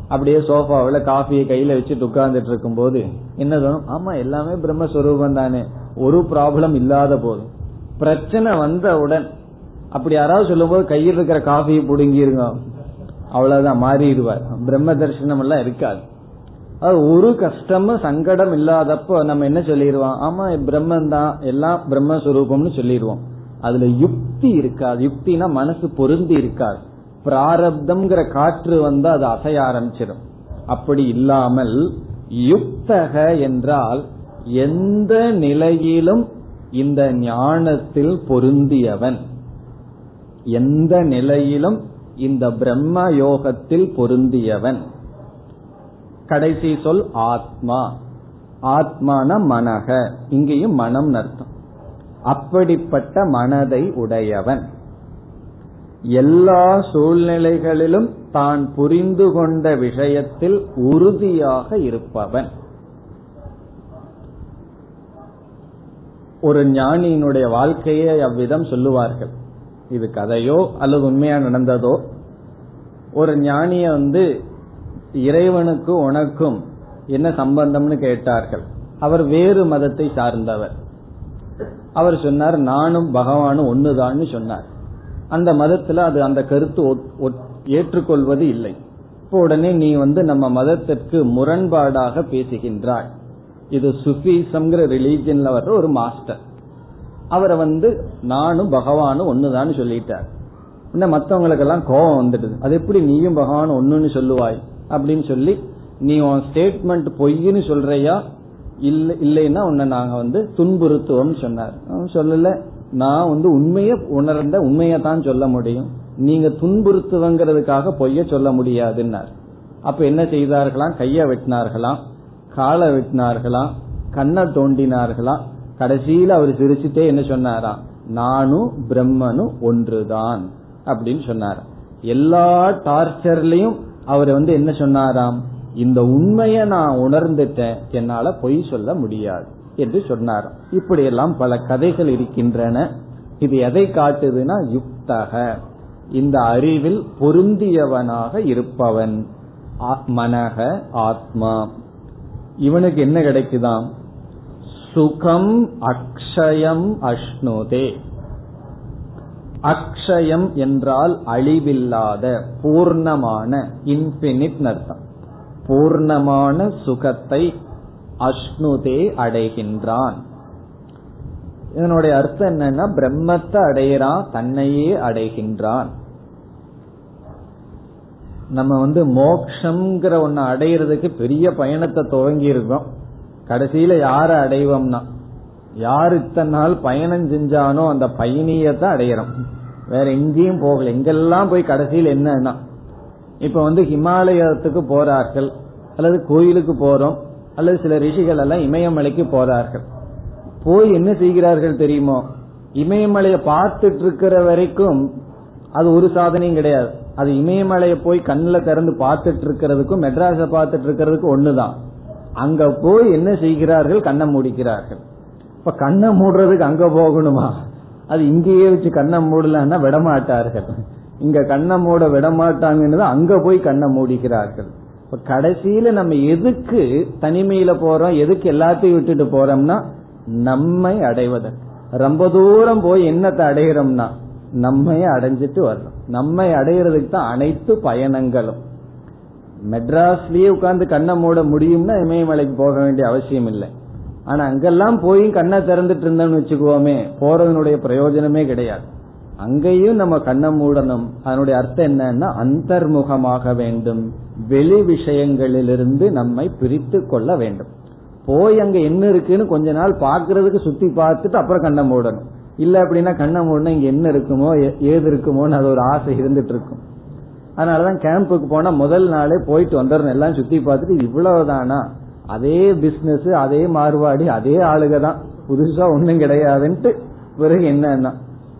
அப்படியே சோஃபாவில காஃபியை கையில வச்சுட்டு உட்கார்ந்துட்டு இருக்கும் போது என்ன தோணும்? ஆமா எல்லாமே பிரம்மஸ்வரூபம் தானே. ஒரு ப்ராப்ளம் இல்லாத போது பிரச்சனை வந்தவுடன் அப்படி யாராவது சொல்லும் போது கையில் இருக்கிற காஃபியை புடுங்கிருங்க. அவ்வளவுதான் மாறிடுவார். பிரம்ம தரிசனம் எல்லாம் இருக்காது. அது ஒரு கஷ்டமும் சங்கடம் இல்லாதப்போ நம்ம என்ன சொல்லிடுவோம்? ஆமா பிரம்மன் தான் எல்லாம் பிரம்மஸ்வரூபம்னு சொல்லிடுவோம். அதுல யுக்தி இருக்காது. யுக்தினா மனசு பொருந்தி இருக்காது. பிராரப்தம்ங்கிற காற்று வந்து அது அசைய ஆரம்பிச்சிடும். அப்படி இல்லாமல் யுக்தக என்றால் எந்த நிலையிலும் இந்த ஞானத்தில் பொருந்தியவன். எந்த நிலையிலும் இந்த பிரம்ம யோகத்தில் பொருந்தியவன். கடைசி சொல் ஆத்மா. ஆத்மான மனக. இங்கேயும் மனம் அர்த்தம். அப்படிப்பட்ட மனதை உடையவன். எல்லா சூழ்நிலைகளிலும் தான் புரிந்து கொண்ட விஷயத்தில் உறுதியாக இருப்பவன். ஒரு ஞானியினுடைய வாழ்க்கையை அவ்விதம் சொல்லுவார்கள். இது கதையோ அல்லது உண்மையா நடந்ததோ? ஒரு ஞானிய வந்து இறைவனுக்கு உனக்கும் என்ன சம்பந்தம்னு கேட்டார்கள். அவர் வேறு மதத்தை சார்ந்தவர். அவர் சொன்னார் நானும் பகவானும் ஒண்ணுதான்னு சொன்னார். அந்த மதத்துல அது அந்த கருத்து ஏற்றுக்கொள்வது இல்லை. இப்போ உடனே நீ வந்து நம்ம மதத்திற்கு முரண்பாடாக பேசுகின்றாய். இது சுஃபிசம்ங்கிற ரிலீஜியன்ல வர்ற ஒரு மாஸ்டர் அவரை வந்து நானும் பகவானும் ஒண்ணுதான்னு சொல்லிட்டார். இன்னும் மற்றவங்களுக்கெல்லாம் கோபம் வந்துடுது. அது எப்படி நீயும் பகவான் ஒண்ணுன்னு சொல்லுவாய்? அப்படின்னு சொல்லி நீ உன் ஸ்டேட்மெண்ட் பொய்ன்னு சொல்றியா? இல்ல இல்லைன்னா உன்னை நாங்க வந்து துன்புறுத்துவோம் சொன்னார். சொல்லல நான் வந்து உண்மைய உணர்ந்த உண்மையை தான் சொல்ல முடியும். நீங்க துன்புறுத்துவங்கிறதுக்காக பொய்ய சொல்ல முடியாதுன்னார். அப்ப என்ன செய்தார்களாம்? கைய வெட்டினார்களாம் காலை வெட்டினார்களாம் கண்ணை தோண்டினார்களாம். கடைசியில அவர் சிரிச்சுட்டே என்ன சொன்னாராம்? நானும் பிரம்மனும் ஒன்றுதான் அப்படின்னு சொன்னார் எல்லா டார்ச்சர்லயும் அவர் வந்து என்ன சொன்னாராம்? இந்த உண்மையை நான் உணர்ந்துட்டேன். என்னால பொய் சொல்ல முடியாது என்று சொன்னார் இப்படியெல்லாம் பல கதைகள் இருக்கின்றன. இது எதை காட்டுதுன்னா யுக்தக. இந்த அறிவில் பொருந்தியவனாக இருப்பவன். மனக ஆத்மா. இவனுக்கு என்ன கிடைக்குதாம்? சுகம் அக்ஷயம் அஷ்ணுதே. அக்ஷயம் என்றால் அழிவில்லாத பூர்ணமான இன்பினிட் அர்த்தம். பூர்ணமான சுகத்தை அஷ்ணுதே அடைகின்றான். இதனுடைய அர்த்தம் என்னன்னா பிரம்மத்தை அடையிறான் தன்னையே அடைகின்றான். நம்ம வந்து மோக்ஷங்கிற ஒன்னு அடையிறதுக்கு பெரிய பயணத்தை துவங்கி இருக்கோம் கடைசியில யார அடைவோம்னா யார் இத்தனை நாள் பயணம் செஞ்சானோ அந்த பயணியத்தான் அடையிறோம் வேற எங்கேயும் போகல. எங்கெல்லாம் போய் கடைசியில் என்னன்னா இப்ப வந்து ஹிமாலயத்துக்கு போறார்கள் அல்லது கோயிலுக்கு போறோம் அல்லது சில ரிஷிகள் எல்லாம் இமயமலைக்கு போறார்கள். போய் என்ன செய்கிறார்கள் தெரியுமோ? இமயமலையை பார்த்துட்டு இருக்கிற வரைக்கும் அது ஒரு சாதனையும் கிடையாது. அது இமயமலையை போய் கண்ணில் திறந்து பார்த்துட்டு இருக்கிறதுக்கும் மெட்ராஸை பார்த்துட்டு இருக்கிறதுக்கும் ஒண்ணுதான். அங்க போய் என்ன செய்கிறார்கள்? கண்ணை மூடிக்கிறார்கள். இப்ப கண்ணை மூடுறதுக்கு அங்க போகணுமா? அது இங்கேயே வச்சு கண்ணை மூடலன்னா விடமாட்டார்கள். இங்க கண்ணை மூட விடமாட்டாங்கன்னு அங்க போய் கண்ணை மூடிக்கிறார்கள். இப்ப கடைசியில நம்ம எதுக்கு தனிமையில போறோம்? எதுக்கு எல்லாத்தையும் விட்டுட்டு போறோம்னா நம்மை அடைவதற்கு. ரொம்ப தூரம் போய் என்னத்தை அடையிறோம்னா நம்மை அடைஞ்சிட்டு வரணும். நம்மை அடையிறதுக்கு தான் அனைத்து பயணங்களும். மெட்ராஸ்லயே உட்கார்ந்து கண்ணை மூட முடியும்னா இமயமலைக்கு போக வேண்டிய அவசியம் இல்லை ஆனா அங்கெல்லாம் போய் கண்ணை திறந்துட்டு இருந்தோம்னு வச்சுக்குவோமே போறதனுடைய பிரயோஜனமே கிடையாது. அங்கேயும் நம்ம கண்ணை மூடணும். அதனுடைய அர்த்தம் என்னன்னா அந்தர்முகமாக வேண்டும். வெளி விஷயங்களிலிருந்து நம்மை பிரித்து கொள்ள வேண்டும். போய் அங்க என்ன இருக்குன்னு கொஞ்ச நாள் பாக்குறதுக்கு சுத்தி பார்த்துட்டு அப்புறம் கண்ணை மூடணும். இல்ல அப்படின்னா கண்ணை மூடணும் இங்க என்ன இருக்குமோ ஏது இருக்குமோன்னு அது ஒரு ஆசை இருந்துட்டு இருக்கும். அதனாலதான் கேம்புக்கு போனா முதல் நாளே போயிட்டு வந்துடணும். எல்லாம் சுத்தி பார்த்துட்டு இவ்வளவுதானா? அதே பிசினஸ் அதே மாறுபாடி அதே ஆளுக தான் புதுசா ஒண்ணும் கிடையாதுன்ட்டு பிறகு என்னன்னா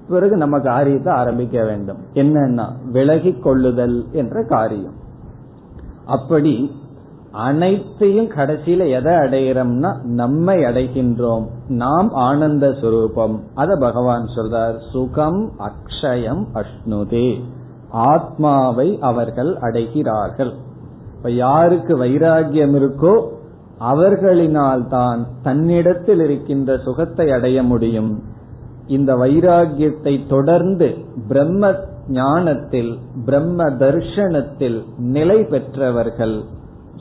பிறகு நம்ம காரியத்தை ஆரம்பிக்க வேண்டும். என்னன்னா விலகி கொள்ளுதல் என்ற காரியம். அப்படி அனைத்தையும் கடைசியில எதை அடைகிறோம்னா நம்மை அடைகின்றோம். நாம் ஆனந்த சுரூபம். அத பகவான் சொல்றார் சுகம் அக்ஷயம் அஷ்ணுதே. ஆத்மாவை அவர்கள் அடைகிறார்கள். இப்ப யாருக்கு வைராகியம் இருக்கோ அவர்களினால் தான் தன்னிடத்தில் இருக்கின்ற சுகத்தை அடைய முடியும். இந்த வைராகியத்தை தொடர்ந்து பிரம்ம ஞானத்தில் பிரம்ம தர்ஷனத்தில் நிலை பெற்றவர்கள்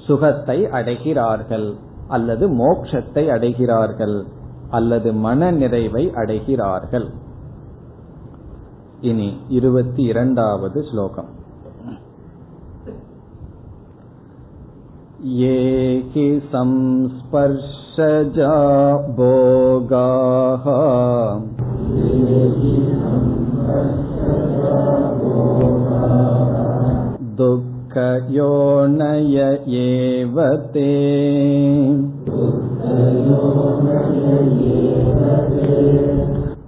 சுகத்தை அடைகிறார்கள் அல்லது மோட்சத்தை அடைகிறார்கள் அல்லது மன நிறைவை அடைகிறார்கள். இனி இருபத்தி இரண்டாவது ஸ்லோகம். ये हि संस्पर्शजा भोगाः दुःखयोनय एव ते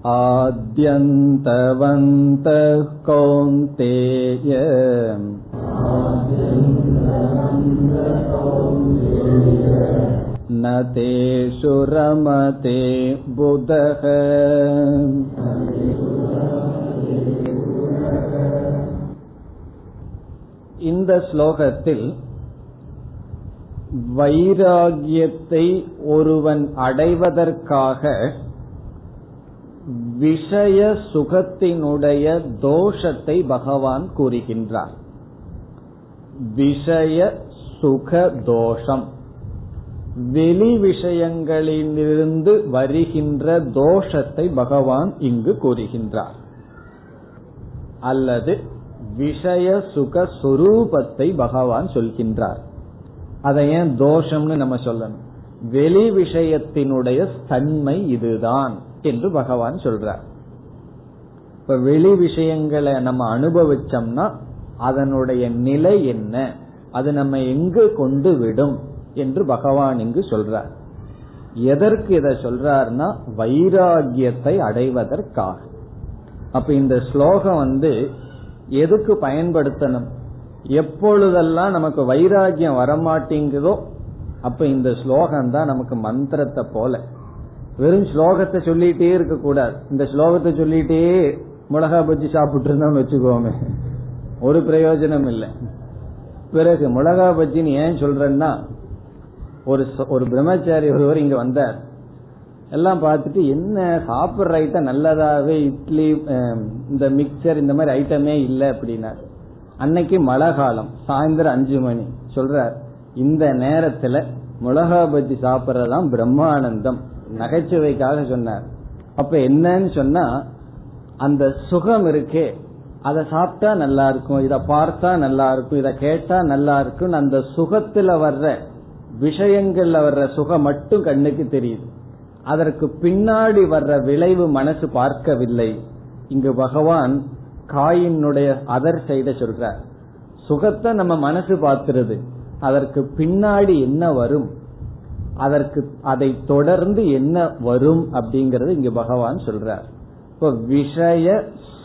आद्यन्तवन्तः कौन्तेय न तेषु रमते बुधः இந்த ஸ்லோகத்தில் வைராகியத்தை ஒருவன் அடைவதற்காக விஷய சுகத்தினுடைய தோஷத்தை பகவான் கூறுகின்றார் விஷய சுக தோஷம் வெளி விஷயங்களிலிருந்து வருகின்ற தோஷத்தை பகவான் இங்கு கூறுகின்றார். அல்லது விஷய சுக சுரூபத்தை பகவான் சொல்கின்றார். அதை ஏன் தோஷம்னு நம்ம சொல்லணும்? வெளி விஷயத்தினுடைய தன்மை இதுதான் என்று பகவான் சொல்றார். இப்ப வெளி விஷயங்களை நம்ம அனுபவிச்சோம்னா அதனுடைய நிலை என்ன? அது நம்ம எங்கு கொண்டு விடும் என்று பகவான் இங்கு சொல்றார். எதற்கு இதை சொல்றார்னா வைராகியத்தை அடைவதற்காக. அப்ப இந்த ஸ்லோகம் வந்து எதுக்கு பயன்படுத்தணும்? எப்பொழுதெல்லாம் நமக்கு வைராகியம் வரமாட்டேங்குதோ அப்ப இந்த ஸ்லோகம் தான் நமக்கு மந்திரத்தை போல. வெறும் ஸ்லோகத்தை சொல்லிட்டே இருக்க கூடாது இந்த ஸ்லோகத்தை சொல்லிட்டே மிளகா பஜ்ஜி சாப்பிட்டு இருந்தோம்னு வச்சுக்கோமே. ஒரு பிரயோஜனம் இல்லை. பிறகு மிளகா பஜ்ஜின்னு ஏன் சொல்றேன்னா ஒரு ஒரு பிரம்மச்சாரி ஒருவர் இங்க வந்தார். எல்லாம் பார்த்துட்டு என்ன சாப்பிட்ற ஐட்டம் நல்லதாவே இட்லி இந்த மிக்சர் இந்த மாதிரி ஐட்டமே இல்லை அப்படின்னார். அன்னைக்கு மழை காலம் சாயந்தரம் அஞ்சு மணி. சொல்றார் இந்த நேரத்துல மிளகா பஜ்ஜி சாப்பிட்றதுதான் பிரம்மானந்தம். நகைச்சுவைக்காக சொன்னார். அப்ப என்னன்னு சொன்னா அந்த சுகம் இருக்கே. அதை சாப்பிட்டா நல்லா இருக்கும் இத பார்த்தா நல்லா இருக்கும் இத கேட்டா நல்லா இருக்கும் அந்த சுகத்துல வர்ற விஷயங்கள்ல வர்ற சுகம் மட்டும் கண்ணுக்கு தெரியுது. அதற்கு பின்னாடி வர்ற விளைவு மனசு பார்க்கவில்லை. இங்கு பகவான் காயினுடைய அதர் சைட சொல்றார். சுகத்தை நம்ம மனசு பார்த்துருது அதற்கு பின்னாடி என்ன வரும்? அதற்கு அதை தொடர்ந்து என்ன வரும் அப்படிங்கறது இங்கு பகவான் சொல்றார். இப்போ விஷய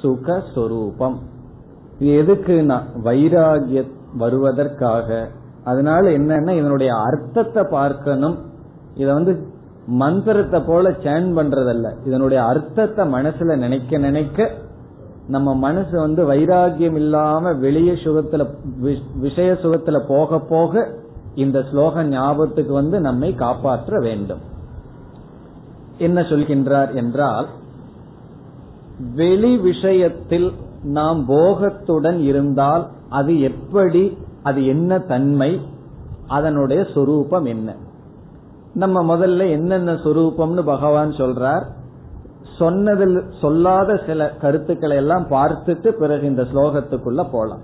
சுகஸ்வரூபம். இது எதுக்குன்னா வைராகிய வருவதற்காக? அதனால என்னன்னா இதனுடைய அர்த்தத்தை பார்க்கணும். இத வந்து மந்திரத்தை போல சேன் பண்றதல்ல. இதனுடைய அர்த்தத்தை மனசுல நினைக்க நினைக்க நம்ம மனசு வந்து வைராகியம் இல்லாம வெளிய சுகத்துல விஷய சுகத்துல போக போக இந்த ஸ்லோக ஞாபகத்துக்கு வந்து நம்மை காப்பாற்ற வேண்டும். என்ன சொல்கின்றார் என்றால் வெளி விஷயத்தில் நாம் போகத்துடன் இருந்தால் அது எப்படி அது என்ன தன்மை அதனுடைய சொரூபம் என்ன? நம்ம முதல்ல என்னென்ன சொரூபம்னு பகவான் சொல்றார். சொன்னதில் சொல்லாத சில கருத்துக்களை எல்லாம் பார்த்துட்டு பிறகு இந்த ஸ்லோகத்துக்குள்ள போலாம்.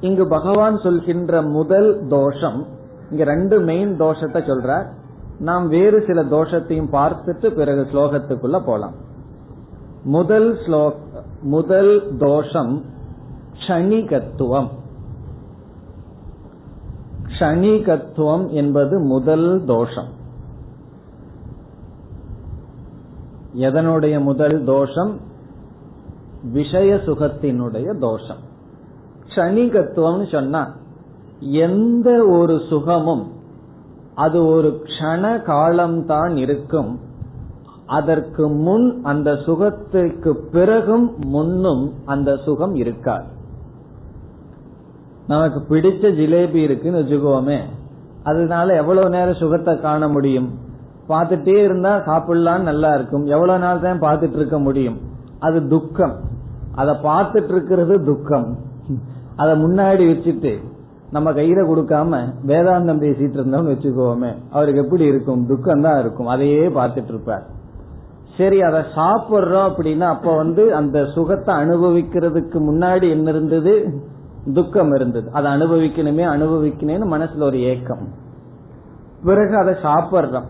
இங்கு பகவான் சொல்கின்ற முதல் தோஷம் இங்க ரெண்டு மெயின் தோஷத்தை சொல்றார். நாம் வேறு சில தோஷத்தையும் பார்த்துட்டு பிறகு ஸ்லோகத்துக்குள்ள போலாம். முதல் ஸ்லோக் முதல் தோஷம் க்ஷணிகத்துவம். க்ஷணிகத்துவம் என்பது முதல் தோஷம். எதனுடைய முதல் தோஷம்? விஷய சுகத்தினுடைய தோஷம். க்ஷணிகத்துவம்னு சொன்னா எந்த ஒரு சுகமும் அது ஒரு க்ஷண காலம்தான் இருக்கும். அதற்கு முன் அந்த சுகத்துக்கு பிறகும் முன்னும் அந்த சுகம் இருக்காது. நமக்கு பிடிச்ச ஜிலேபி இருக்குன்னு வச்சுக்கோமே அதனால எவ்வளவு நேரம் சுகத்தை காண முடியும்? பார்த்துட்டே இருந்தா சாப்பிடலாம் நல்லா இருக்கும். எவ்வளவு நாள் தான் பார்த்துட்டு இருக்க முடியும்? அது துக்கம். அதை பார்த்துட்டு இருக்கிறது துக்கம். அதை முன்னாடி வச்சுட்டு நம்ம கையில கொடுக்காம வேதாந்தம் பேசிட்டு இருந்தோம்னு வச்சுக்கோமே அவருக்கு எப்படி இருக்கும்? துக்கம் தான் இருக்கும். அதையே பார்த்துட்டு இருப்பார். சரி அதை சாப்பிடுறோம் அப்படின்னா அப்ப வந்து அந்த சுகத்தை அனுபவிக்கிறதுக்கு முன்னாடி என்ன இருந்தது? துக்கம் இருந்தது. அதை அனுபவிக்கணுமே அனுபவிக்கணும்னு மனசுல ஒரு ஏக்கம். பிறகு அதை சாப்பிடுறோம்.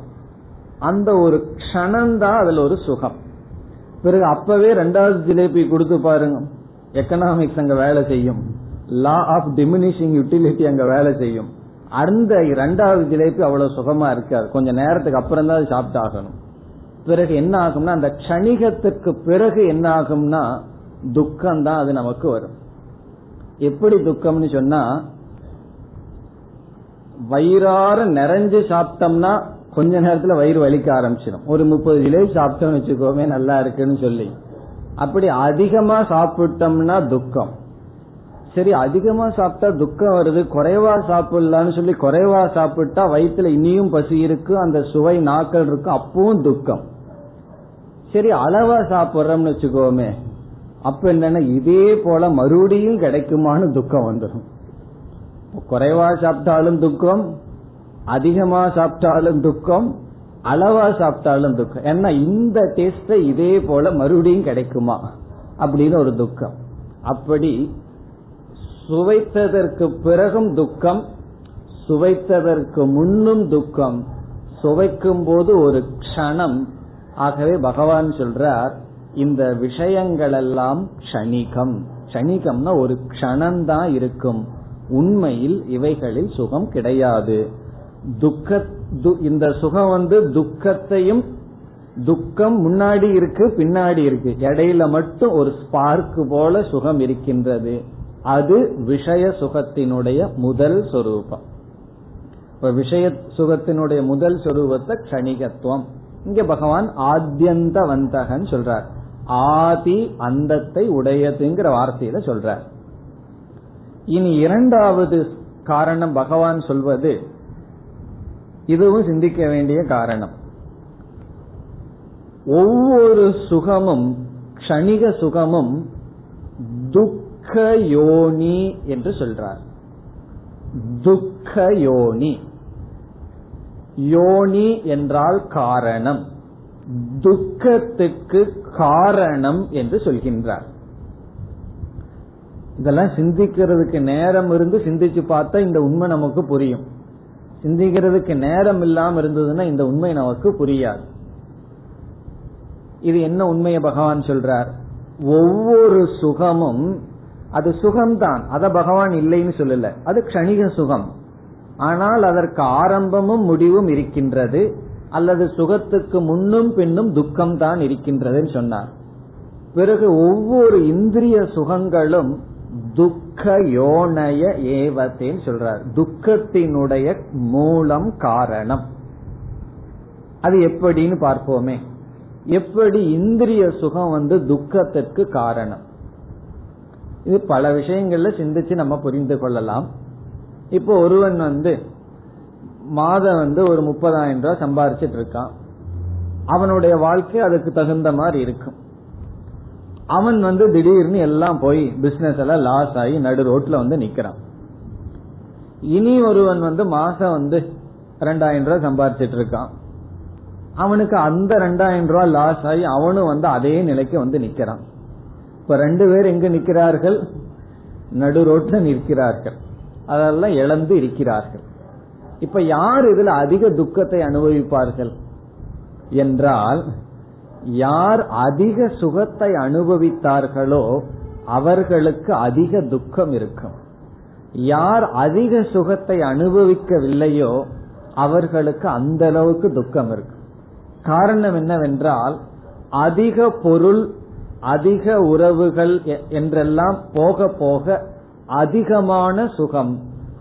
அந்த ஒரு க்ஷணம்தான் அதுல ஒரு சுகம். பிறகு அப்பவே ரெண்டாவது ஜிலேபி கொடுத்து பாருங்க. எக்கனாமிக்ஸ் அங்க வேலை செய்யும். லா ஆஃப் டிமினிஷிங் யூட்டிலிட்டி அங்க வேலை செய்யும். அந்த இரண்டாவது ஜிலேபி அவ்வளவு சுகமா இருக்காது. கொஞ்ச நேரத்துக்கு அப்புறம் தான் சாப்பிட்டு ஆகணும் பிறகு என்ன ஆகும்னா அந்த கணிகத்துக்கு பிறகு என்ன ஆகும்னா துக்கம் தான் அது நமக்கு வரும். எப்படி துக்கம்னு சொன்னா வயிறார நிறைஞ்சு சாப்பிட்டோம்னா கொஞ்ச நேரத்துல வயிறு வலிக்க ஆரம்பிச்சிடும் ஒரு முப்பது கிலோ சாப்பிட்டோம்னு வச்சுக்கோமே நல்லா இருக்குன்னு சொல்லி. அப்படி அதிகமா சாப்பிட்டோம்னா துக்கம். சரி அதிகமா சாப்பிட்டா துக்கம் வருது குறைவா சாப்பிடலாம்னு சொல்லி குறைவா சாப்பிட்டா வயிற்றுல இனியும் பசி இருக்கு அந்த சுவை நாக்கள் இருக்கும் அப்பவும் துக்கம். சரி அளவா சாப்பிட்றோம்னு வச்சுக்கோமே. அப்ப என்னன்னா இதே போல மறுபடியும் கிடைக்குமான்னு துக்கம் வந்துடும் குறைவா சாப்பிட்டாலும் துக்கம் அதிகமா சாப்பிட்டாலும் துக்கம் அளவா சாப்பிட்டாலும் துக்கம். ஏன்னா இந்த டேஸ்ட இதே போல மறுபடியும் கிடைக்குமா? அப்படின்னு ஒரு துக்கம். அப்படி சுவைத்ததற்கு பிறகும் துக்கம் சுவைத்ததற்கு முன்னும் துக்கம் சுவைக்கும் போது ஒரு க்ஷணம் ஆகவே பகவான் சொல்றார் இந்த விஷயங்கள் எல்லாம் க்ஷணிகம். க்ஷணிகம்னா ஒரு க்ஷணம்தான் இருக்கும். உண்மையில் இவைகளில் சுகம் கிடையாது. துக்க இந்த சுகம் வந்து துக்கத்தையும் துக்கம் முன்னாடி இருக்கு பின்னாடி இருக்கு. இடையில மட்டும் ஒரு ஸ்பார்க் போல சுகம் இருக்கின்றது. அது விஷய சுகத்தினுடைய முதல் சொரூபம். இப்ப விஷய சுகத்தினுடைய முதல் சொரூபத்தை கணிகத்துவம் இங்க பகவான் ஆத்தியந்த வந்தகன் சொல்றார். ஆதி அந்தத்தை உடையதுங்கிற வார்த்தையில சொல்றார். இனி இரண்டாவது காரணம் பகவான் சொல்வது இதுவும் சிந்திக்க வேண்டிய காரணம். ஒவ்வொரு சுகமும் க்ஷணிக சுகமும் துக்க யோனி என்று சொல்றார். துக்க யோனி யோனி என்றால் காரணம். துக்கத்துக்கு காரணம் என்று சொல்கின்றார். இதெல்லாம் சிந்திக்கிறதுக்கு நேரம் இருந்து சிந்திச்சு பார்த்தா இந்த உண்மை நமக்கு புரியும். சிந்திக்கிறதுக்கு நேரம் இல்லாம இருந்ததுன்னா இந்த உண்மை நமக்கு புரியாது. இது என்ன உண்மையை பகவான் சொல்றார்? ஒவ்வொரு சுகமும் அது சுகம்தான். அத பகவான் இல்லைன்னு சொல்லல. அது கணிக சுகம். ஆனால் அதற்கு ஆரம்பமும் முடிவும் இருக்கின்றது அல்லது சுகத்துக்கு முன்னும் பின்னும் துக்கம் தான் இருக்கின்றதுன்னு சொன்னார். பிறகு ஒவ்வொரு இந்திரிய சுகங்களும் துக்க யோனய ஏவத்தேன்னு சொல்றார். துக்கத்தினுடைய மூலம் காரணம். அது எப்படின்னு பார்ப்போமே. எப்படி இந்திரிய சுகம் வந்து துக்கத்திற்கு காரணம்? இது பல விஷயங்கள்ல சிந்திச்சு நம்ம புரிந்து கொள்ளலாம். இப்போ ஒருவன் வந்து மாதம் வந்து ஒரு முப்பதாயிரம் ரூபாய் சம்பாரிச்சிட்டு இருக்கான். அவனுடைய வாழ்க்கை அதுக்கு தகுந்த மாதிரி இருக்கும். அவன் வந்து திடீர்னு எல்லாம் போய் பிசினஸ் எல்லாம் லாஸ் ஆகி நடு ரோட்ல வந்து நிக்கிறான். இனி ஒருவன் வந்து மாசம் வந்து ரெண்டாயிரம் ரூபாய் சம்பாரிச்சிட்டு இருக்கான். அவனுக்கு அந்த ரெண்டாயிரம் ரூபாய் லாஸ் ஆகி அவனும் வந்து அதே நிலைக்கு வந்து நிக்கிறான். இப்ப ரெண்டு பேர் எங்க நிக்கிறார்கள்? நடு ரோட்ல நிற்கிறார்கள். அதெல்லாம் இழந்து இருக்கிறார்கள். இப்ப யார் இதுல அதிக துக்கத்தை அனுபவிப்பார்கள்? என்றால் யார் அதிக சுகத்தை அனுபவித்தார்களோ அவர்களுக்கு அதிக துக்கம் இருக்கும். யார் அதிக சுகத்தை அனுபவிக்கவில்லையோ அவர்களுக்கு அந்த அளவுக்கு துக்கம் இருக்கும். காரணம் என்னவென்றால் அதிக பொருள் அதிக உறவுகள் என்றெல்லாம் போக போக அதிகமான சுகம்.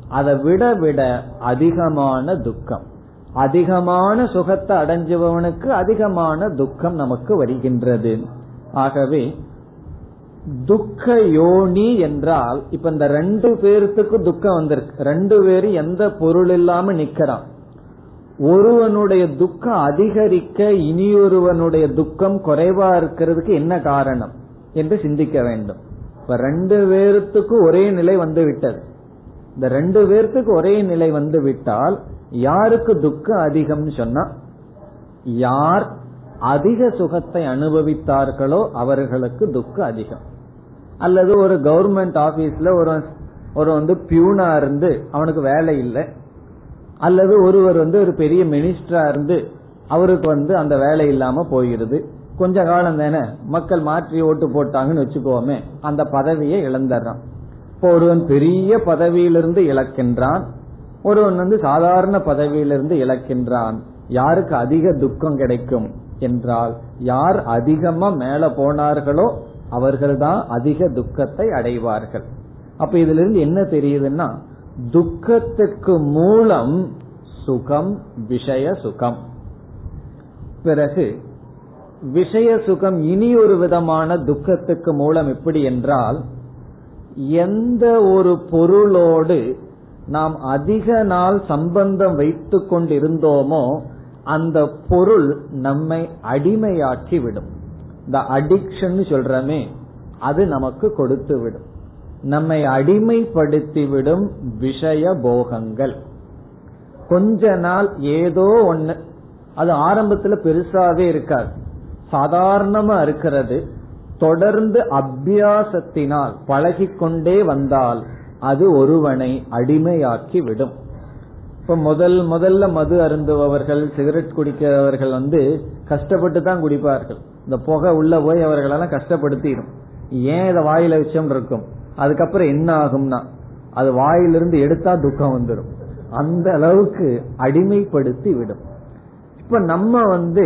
அதை விட விட அதிகமான துக்கம். அதிகமான சுகத்தை அடைஞ்சவனுக்கு அதிகமான துக்கம் நமக்கு வருகின்றது. ஆகவே துக்க யோனி என்றால் இப்ப இந்த ரெண்டு பேர்த்துக்கு துக்கம் வந்திருக்கு. ரெண்டு பேரும் எந்த பொருள் இல்லாம நிக்கிறான். ஒருவனுடைய துக்கம் அதிகரிக்க இனியொருவனுடைய துக்கம் குறைவா இருக்கிறதுக்கு என்ன காரணம் என்று சிந்திக்க வேண்டும். இப்ப ரெண்டு பேர்த்துக்கும் ஒரே நிலை வந்து விட்டது இந்த ரெண்டு பேர்த்துக்கு ஒரே நிலை வந்து விட்டால் யாருக்கு துக்கம் அதிகம்னு சொன்னா யார் அதிக சுகத்தை அனுபவித்தார்களோ அவர்களுக்கு துக்கம் அதிகம். அல்லது ஒரு கவர்மெண்ட் ஆபீஸ்ல ஒரு ஒரு வந்து பியூனா இருந்து அவனுக்கு வேலை இல்லை. அல்லது ஒருவர் வந்து ஒரு பெரிய மினிஸ்டரா இருந்து அவருக்கு வந்து அந்த வேலை இல்லாம போயிருது. கொஞ்ச காலம் தானே மக்கள் மாற்றி ஓட்டு போட்டாங்கன்னு வச்சுக்கோமே அந்த பதவியை இழந்துடுறான். இப்போ ஒருவன் பெரிய பதவியிலிருந்து இழக்கின்றான் ஒருவன் வந்து சாதாரண பதவியிலிருந்து இழக்கின்றான். யாருக்கு அதிக துக்கம் கிடைக்கும் என்றால் யார் அதிகமா மேல போனார்களோ அவர்கள்தான் அதிக துக்கத்தை அடைவார்கள். அப்ப இதுல இருந்து என்ன தெரியுதுன்னா துக்கத்துக்கு மூலம் சுகம் விஷய சுகம். பிறகு விஷய சுகம் இனி ஒரு விதமான துக்கத்துக்கு மூலம் எப்படி என்றால் எந்த ஒரு பொருளோடு நாம் அதிக நாள் சம்பந்தம் வைத்துக் கொண்டிருந்தோமோ அந்த பொருள் நம்மை அடிமையாக்கி விடும். இந்த அடிக்ஷன் சொல்றமே அது நமக்கு கொடுத்து விடும். நம்மை அடிமைப்படுத்திவிடும் விஷய போகங்கள். கொஞ்ச நாள் ஏதோ ஒன்னு அது ஆரம்பத்துல பெருசாவே இருக்காது. சாதாரணமா இருக்கிறது தொடர்ந்து அபியாசத்தினால் பழகிக்கொண்டே வந்தால் அது ஒருவனை அடிமையாக்கி விடும் இப்ப முதல் முதல்ல மது அருந்துபவர்கள் சிகரெட் குடிக்கிறவர்கள் வந்து கஷ்டப்பட்டு தான் குடிப்பார்கள். இந்த புகை உள்ள போய் அவர்களெல்லாம் கஷ்டப்படுத்திடும். ஏன் இதை வாயில விஷயம் இருக்கும்? அதுக்கப்புறம் என்ன ஆகும்னா அது வாயிலிருந்து எடுத்தா துக்கம் வந்துடும் அந்த அளவுக்கு அடிமைப்படுத்தி விடும். இப்ப நம்ம வந்து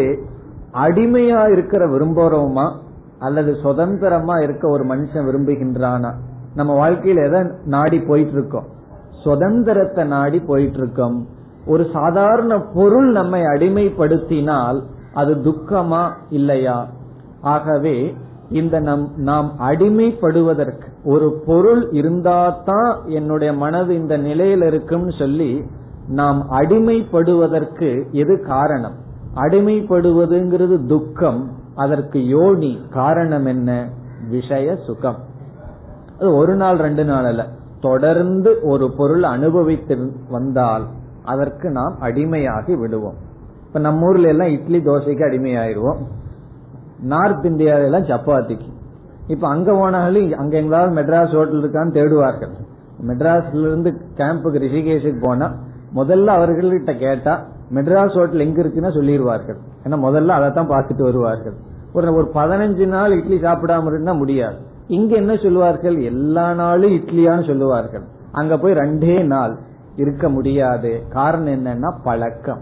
அடிமையா இருக்கிற விரும்புறோமா அல்லது சுதந்திரமா இருக்க ஒரு மனுஷன் விரும்புகின்றானா? நம்ம வாழ்க்கையில எதை நாடி போயிட்டு இருக்கோம் சுதந்திரத்தை நாடி போயிட்டு இருக்கோம் ஒரு சாதாரண பொருள் நம்மை அடிமைப்படுத்தினால் அது துக்கமா இல்லையா? ஆகவே இந்த நம் நாம் அடிமைப்படுவதற்கு ஒரு பொருள் இருந்தாதான் என்னுடைய மனது இந்த நிலையில் இருக்கும்னு சொல்லி நாம் அடிமைப்படுவதற்கு எது காரணம்? அடிமைப்படுவதுங்கிறது துக்கம். அதற்கு யோனி காரணம் என்ன? விஷய சுகம். அது ஒரு நாள் ரெண்டு நாள் அல்ல. தொடர்ந்து ஒரு பொருள் அனுபவித்து வந்தால் அதற்கு நாம் அடிமையாகி விடுவோம். இப்ப நம்ம ஊர்ல எல்லாம் இட்லி தோசைக்கு அடிமையாயிருவோம். நார்த் இந்தியாவில எல்லாம் சப்பாத்திக்கு. இப்ப அங்க போனாலும் அங்க எங்களாவது மெட்ராஸ் ஹோட்டல் இருக்கான்னு தேடுவார்கள். மெட்ராஸ்ல இருந்து கேம்புக்கு ரிஷிகேஷுக்கு போனா முதல்ல அவர்கள்கிட்ட கேட்டா மெட்ராஸ் ஹோட்டல் எங்க இருக்குன்னா சொல்லிடுவார்கள் ஏன்னா முதல்ல அதை தான் பார்த்துட்டு வருவார்கள். ஒரு ஒரு பதினஞ்சு நாள் இட்லி சாப்பிடாம இருந்தா முடியாது. இங்க என்ன சொல்லுவார்கள்? எல்லா நாளும் இட்லியான்னு சொல்லுவார்கள். அங்க போய் ரெண்டே நாள் இருக்க முடியாது. காரணம் என்னன்னா பழக்கம்.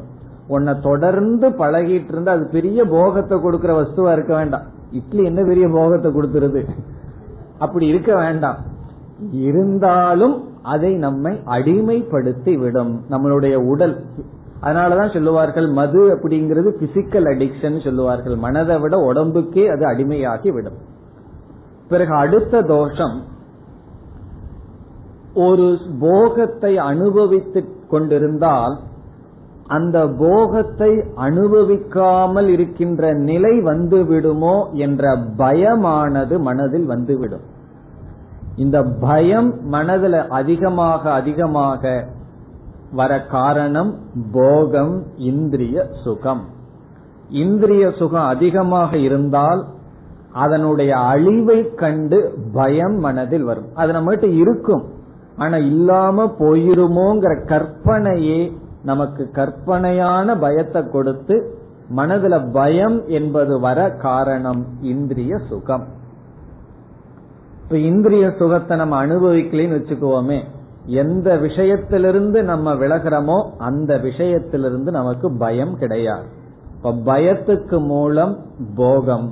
உன்னை தொடர்ந்து பழகிட்டு இருந்தா அது பெரிய போகத்தை கொடுக்கிற வஸ்துவா இருக்க வேண்டாம். இட்லி என்ன பெரிய போகத்தை கொடுத்துருது? அப்படி இருக்க வேண்டாம். இருந்தாலும் அதை நம்மை அடிமைப்படுத்தி விடும். நம்மளுடைய உடல் அதனாலதான் சொல்லுவார்கள் மது அப்படிங்கிறது பிசிக்கல் அடிக்ஷன் சொல்லுவார்கள். மனதை விட உடம்புக்கே அது அடிமையாகி விடும் பிறகு அடுத்த தோஷம் ஒரு போகத்தை அனுபவித்து கொண்டிருந்தால் அந்த போகத்தை அனுபவிக்காமல் இருக்கின்ற நிலை வந்து விடுமோ என்ற பயமானது மனதில் வந்துவிடும். இந்த பயம் மனதில் அதிகமாக அதிகமாக வர காரணம் போகம் இந்திரிய சுகம். இந்திரிய சுகம் அதிகமாக இருந்தால் அதனுடைய அழிவை கண்டு பயம் மனதில் வரும். அது நம்மகிட்ட இருக்கும். ஆனா இல்லாம போயிருமோங்கிற கற்பனையே நமக்கு கற்பனையான பயத்தை கொடுத்து மனதுல பயம் என்பது வர காரணம் இந்திரிய சுகம். இப்ப இந்திரிய சுகத்தை நம்ம அனுபவிக்கலன்னு வச்சுக்குவோமே எந்த விஷயத்திலிருந்து நம்ம விலகிறோமோ அந்த விஷயத்திலிருந்து நமக்கு பயம் கிடையாது. இப்ப பயத்துக்கு மூலம் போகம்.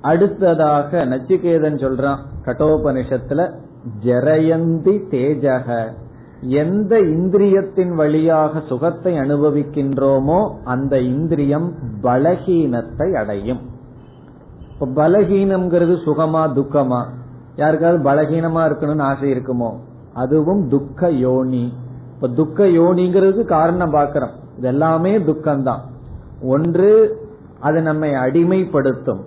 அடுத்ததாக நச்சிகேதன் சொல்றான் கட்டோபனிஷத்துல ஜரயந்தி தேஜக எந்த இந்திரியத்தின் வழியாக சுகத்தை அனுபவிக்கின்றோமோ அந்த இந்திரியம் பலகீனத்தை அடையும். இப்ப பலகீனம்ங்கிறது சுகமா துக்கமா? யாருக்காவது பலகீனமா இருக்கணும்னு ஆசை இருக்குமோ? அதுவும் துக்க யோனி. இப்ப துக்க யோனிங்கிறதுக்கு காரணம் பாக்கிறோம் இதெல்லாமே துக்கம்தான். ஒன்று அது நம்மை அடிமைப்படுத்தும்.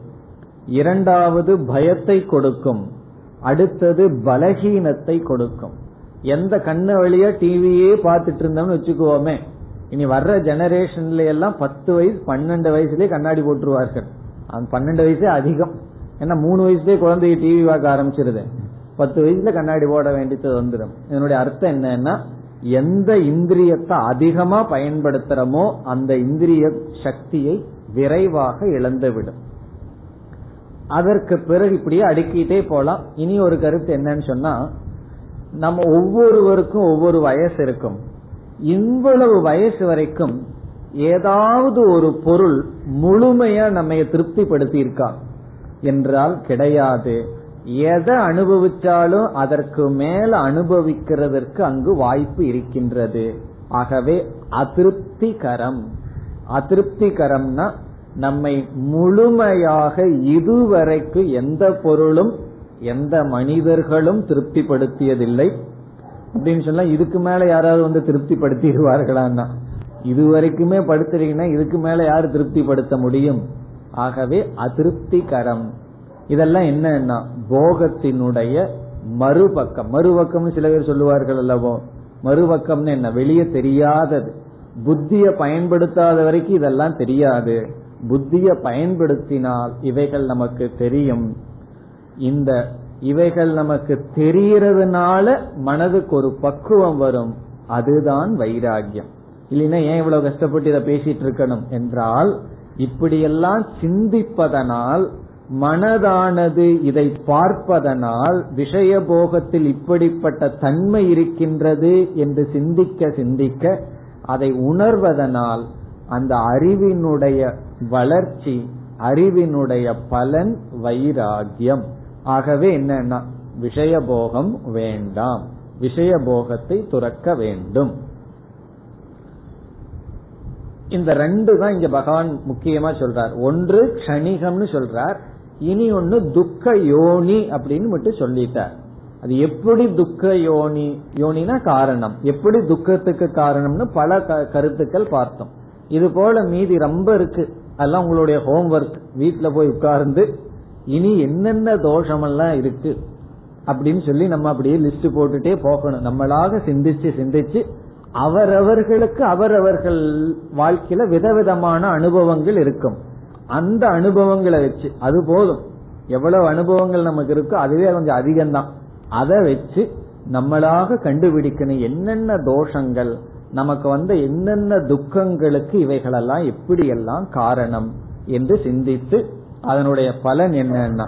இரண்டாவது பயத்தை கொடுக்கும். அடுத்தது பலகீனத்தை கொடுக்கும். எந்த கண்ண வழியா டிவியே பார்த்துட்டு இருந்தோம்னு வச்சுக்குவோமே. இனி வர்ற ஜெனரேஷன்ல எல்லாம் பத்து வயசு பன்னெண்டு வயசுலயே கண்ணாடி போட்டுருவார்கள். அந்த பன்னெண்டு வயசே அதிகம். ஏன்னா மூணு வயசுலயே குழந்தைய டிவி பார்க்க ஆரம்பிச்சிருது. பத்து வயசுல கண்ணாடி போட வேண்டியது வந்துடும். இதனுடைய அர்த்தம் என்னன்னா எந்த இந்திரியத்தை அதிகமா பயன்படுத்துறோமோ அந்த இந்திரிய சக்தியை விரைவாக இழந்துவிடும். அதற்கு பிறகு இப்படியே அடுக்கிட்டே போலாம். இனி ஒரு கருத்து என்னன்னு சொன்னா நம்ம ஒவ்வொருவருக்கும் ஒவ்வொரு வயசு இருக்கும். இவ்வளவு வயசு வரைக்கும் ஏதாவது ஒரு பொருள் முழுமையா நம்ம திருப்திப்படுத்தி இருக்கா என்றால் கிடையாது. எதை அனுபவிச்சாலும் அதற்கு மேல அனுபவிக்கிறதற்கு அங்கு வாய்ப்பு இருக்கின்றது. ஆகவே அதிருப்திகரம். அதிருப்திகரம்னா நம்மை முழுமையாக இதுவரைக்கு எந்த பொருளும் எந்த மனிதர்களும் திருப்திப்படுத்தியதில்லை. அப்படின்னு சொன்னா இதுக்கு மேல யாராவது வந்து திருப்திப்படுத்திடுவார்களான்னா? இது வரைக்குமே படுத்துறீங்கன்னா இதுக்கு மேல யாரு திருப்திப்படுத்த முடியும்? ஆகவே அதிருப்திகரம். இதெல்லாம் என்னன்னா போகத்தினுடைய மறுபக்கம். மறுபக்கம் சில பேர் சொல்லுவார்கள் அல்லவோ மறுபக்கம்னு என்ன? வெளியே தெரியாதது. புத்திய பயன்படுத்தாத வரைக்கும் இதெல்லாம் தெரியாது. புத்திய பயன்படுத்தினால் இவைகள் நமக்கு தெரியும். இந்த இவைகள் நமக்கு தெரியறதுனால மனதுக்கு ஒரு பக்குவம் வரும். அதுதான் வைராகியம். இல்லைன்னா ஏன் இவ்வளவு கஷ்டப்பட்டு இதை பேசிட்டு இருக்கணும்? என்றால் இப்படியெல்லாம் சிந்திப்பதனால் மனதானது இதை பார்ப்பதனால் விஷய போகத்தில் இப்படிப்பட்ட தன்மை இருக்கின்றது என்று சிந்திக்க சிந்திக்க அதை உணர்வதனால் அந்த அறிவினுடைய வளர்ச்சி அறிவினுடைய பலன் வைராகியம் ஆகவே என்னன்னா விஷயபோகம் வேண்டாம். விஷயபோகத்தை துறக்க வேண்டும். இந்த ரெண்டு தான் இங்க பகவான் முக்கியமா சொல்றார். ஒன்று கணிகம்னு சொல்றார். இனி ஒன்னு துக்க யோனி அப்படின்னு மட்டும் சொல்லிட்டார் அது எப்படி துக்க யோனி யோனினா காரணம். எப்படி துக்கத்துக்கு காரணம்னு பல கருத்துக்கள் பார்த்தோம். இது போல மீதி ரொம்ப இருக்கு. அதெல்லாம் உங்களுடைய ஹோம்ஒர்க் வீட்டுல போய் உட்கார்ந்து இனி என்னென்ன தோஷமெல்லாம் இருக்கு அப்படின்னு சொல்லி நம்ம அப்படியே லிஸ்ட் போட்டுட்டே போகணும். நம்மளாக சிந்திச்சு சிந்திச்சு அவரவர்களுக்கு அவரவர்கள் வாழ்க்கையில விதவிதமான அனுபவங்கள் இருக்கும். அந்த அனுபவங்களை வச்சு அது போதும். எவ்வளவு அனுபவங்கள் நமக்கு இருக்கோ அதுவே கொஞ்சம் அதிகம்தான். அதை வச்சு நம்மளாக கண்டுபிடிக்கணும். என்னென்ன தோஷங்கள் நமக்கு வந்த என்னென்ன துக்கங்களுக்கு இவைகளெல்லாம் எப்படியெல்லாம் காரணம் என்று சிந்தித்து அதனுடைய பலன் என்னன்னா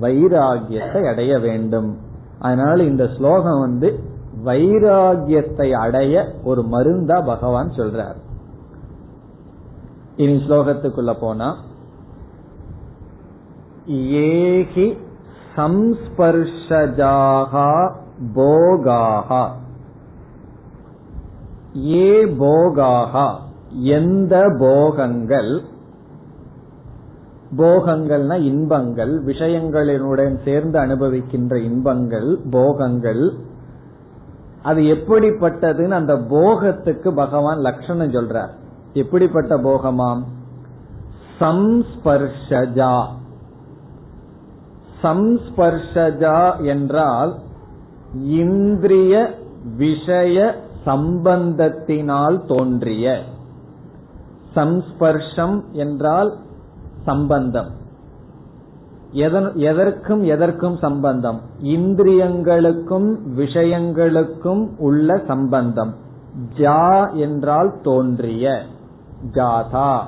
வைராகியத்தை அடைய வேண்டும். அதனால இந்த ஸ்லோகம் வந்து வைராகியத்தை அடைய ஒரு மருந்தா பகவான் சொல்றார். இனி ஸ்லோகத்துக்குள்ள போனா ஏகி சம்ஸ்பர்ஷஜாகா போகாகா. ஏ போகாகா எந்த போகங்கள்? போகங்கள்னா இன்பங்கள் விஷயங்களினுடன் சேர்ந்து அனுபவிக்கின்ற இன்பங்கள் போகங்கள். அது எப்படிப்பட்டதுன்னு அந்த போகத்துக்கு பகவான் லட்சணம் சொல்றார். எப்படிப்பட்ட போகமாம்? சம்ஸ்பர்ஷஜா. சம்ஸ்பர்ஷஜா என்றால் இந்திரிய விஷய சம்பந்தத்தினால் தோன்றிய. சம்ஸ்பர்ஷம் என்றால் சம்பந்தம். எதற்கும் எதற்கும் சம்பந்தம்? இந்திரியங்களுக்கும் விஷயங்களுக்கும் உள்ள சம்பந்தம். ஜா என்றால் தோன்றிய. ஜாதா.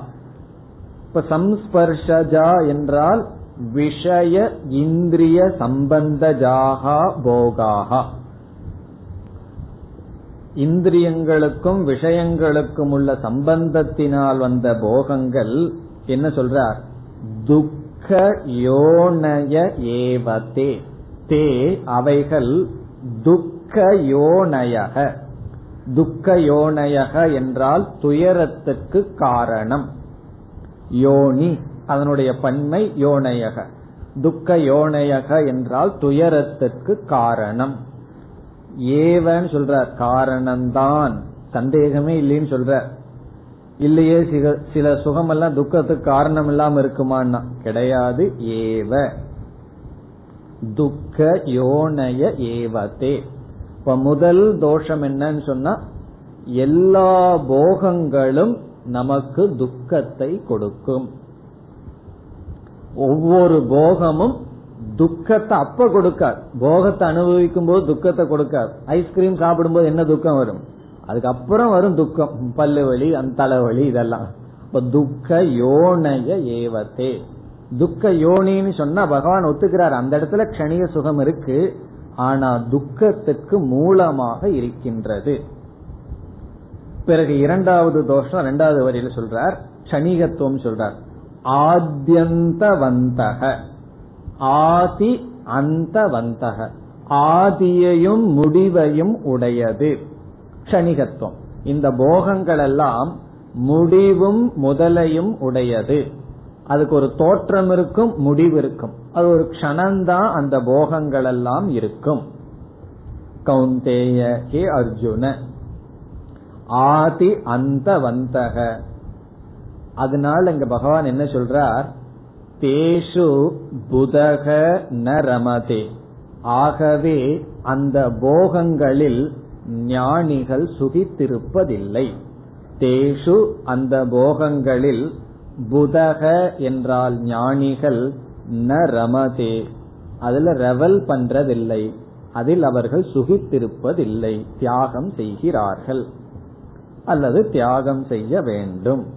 இப்ப சம்ஸ்பர்ஷஜா என்றால் விஷய இந்திரிய சம்பந்த ஜாகா போகாகா. இந்திரியங்களுக்கும் விஷயங்களுக்கும் உள்ள சம்பந்தத்தினால் வந்த போகங்கள் என்ன சொல்றார்? துக்க யோனய ஏவதே. தே அவைகள் துக்க யோனயக. துக்க யோனயக என்றால் துயரத்துக்கு காரணம். யோனி. அதனுடைய பன்மை யோனையக. துக்க யோனையக என்றால் துயரத்திற்கு காரணம். ஏவன்னு சொல்றார் காரணம்தான். சந்தேகமே இல்லைன்னு சொல்ற இல்லையே சில சுகமெல்லாம் துக்கத்துக்கு காரணம் இல்லாம இருக்குமான்னா? கிடையாது ஏவ. துக்க யோனய ஏவதே இப்ப முதல் தோஷம் என்னன்னு சொன்னா எல்லா போகங்களும் நமக்கு துக்கத்தை கொடுக்கும். ஒவ்வொரு போகமும் துக்கத்தை அப்ப கொடுக்காது. போகத்தை அனுபவிக்கும் போது துக்கத்தை கொடுக்காது. ஐஸ்கிரீம் சாப்பிடும்போது என்ன துக்கம் வரும்? அதுக்கப்புறம் வரும் துக்கம். பல்லு வலி அந்த தலைவலி இதெல்லாம். இப்ப துக்க யோனைய ஏவத்தே. துக்க யோனின்னு சொன்னா பகவான் ஒத்துக்கிறார். அந்த இடத்துல கணிய சுகம் இருக்கு. ஆனா துக்கத்துக்கு மூலமாக இருக்கின்றது. பிறகு இரண்டாவது தோஷம் இரண்டாவது வரியில சொல்றார் கணிகத்துவம் சொல்றார். ஆத்தியந்தவந்தக ஆதி அந்தவந்தக. ஆதியையும் முடிவையும் உடையது. க்ஷணிகத்துவம். இந்த போகங்கள் எல்லாம் முடிவும் முதலையும் உடையது. அதுக்கு ஒரு தோற்றம் இருக்கும் முடிவு இருக்கும். அது ஒரு க்ஷணந்தான் அந்த போகங்கள் எல்லாம் இருக்கும். கௌந்தேய கே அர்ஜுன. ஆதி அந்த வந்தக அதனால இங்க பகவான் என்ன சொல்றார்? தேஷு புதக ந ரமதே. ஆகவே அந்த போகங்களில் ஞானிகள் சுகித்திருப்பதில்லை. தேஷு அந்த போகங்களில் புதக என்றால் ஞானிகள் ந ரமதே. அதுல ரெவல் பண்றதில்லை. அதில் அவர்கள் சுகித்திருப்பதில்லை. தியாகம் செய்கிறார்கள். அல்லது தியாகம் செய்ய வேண்டும்.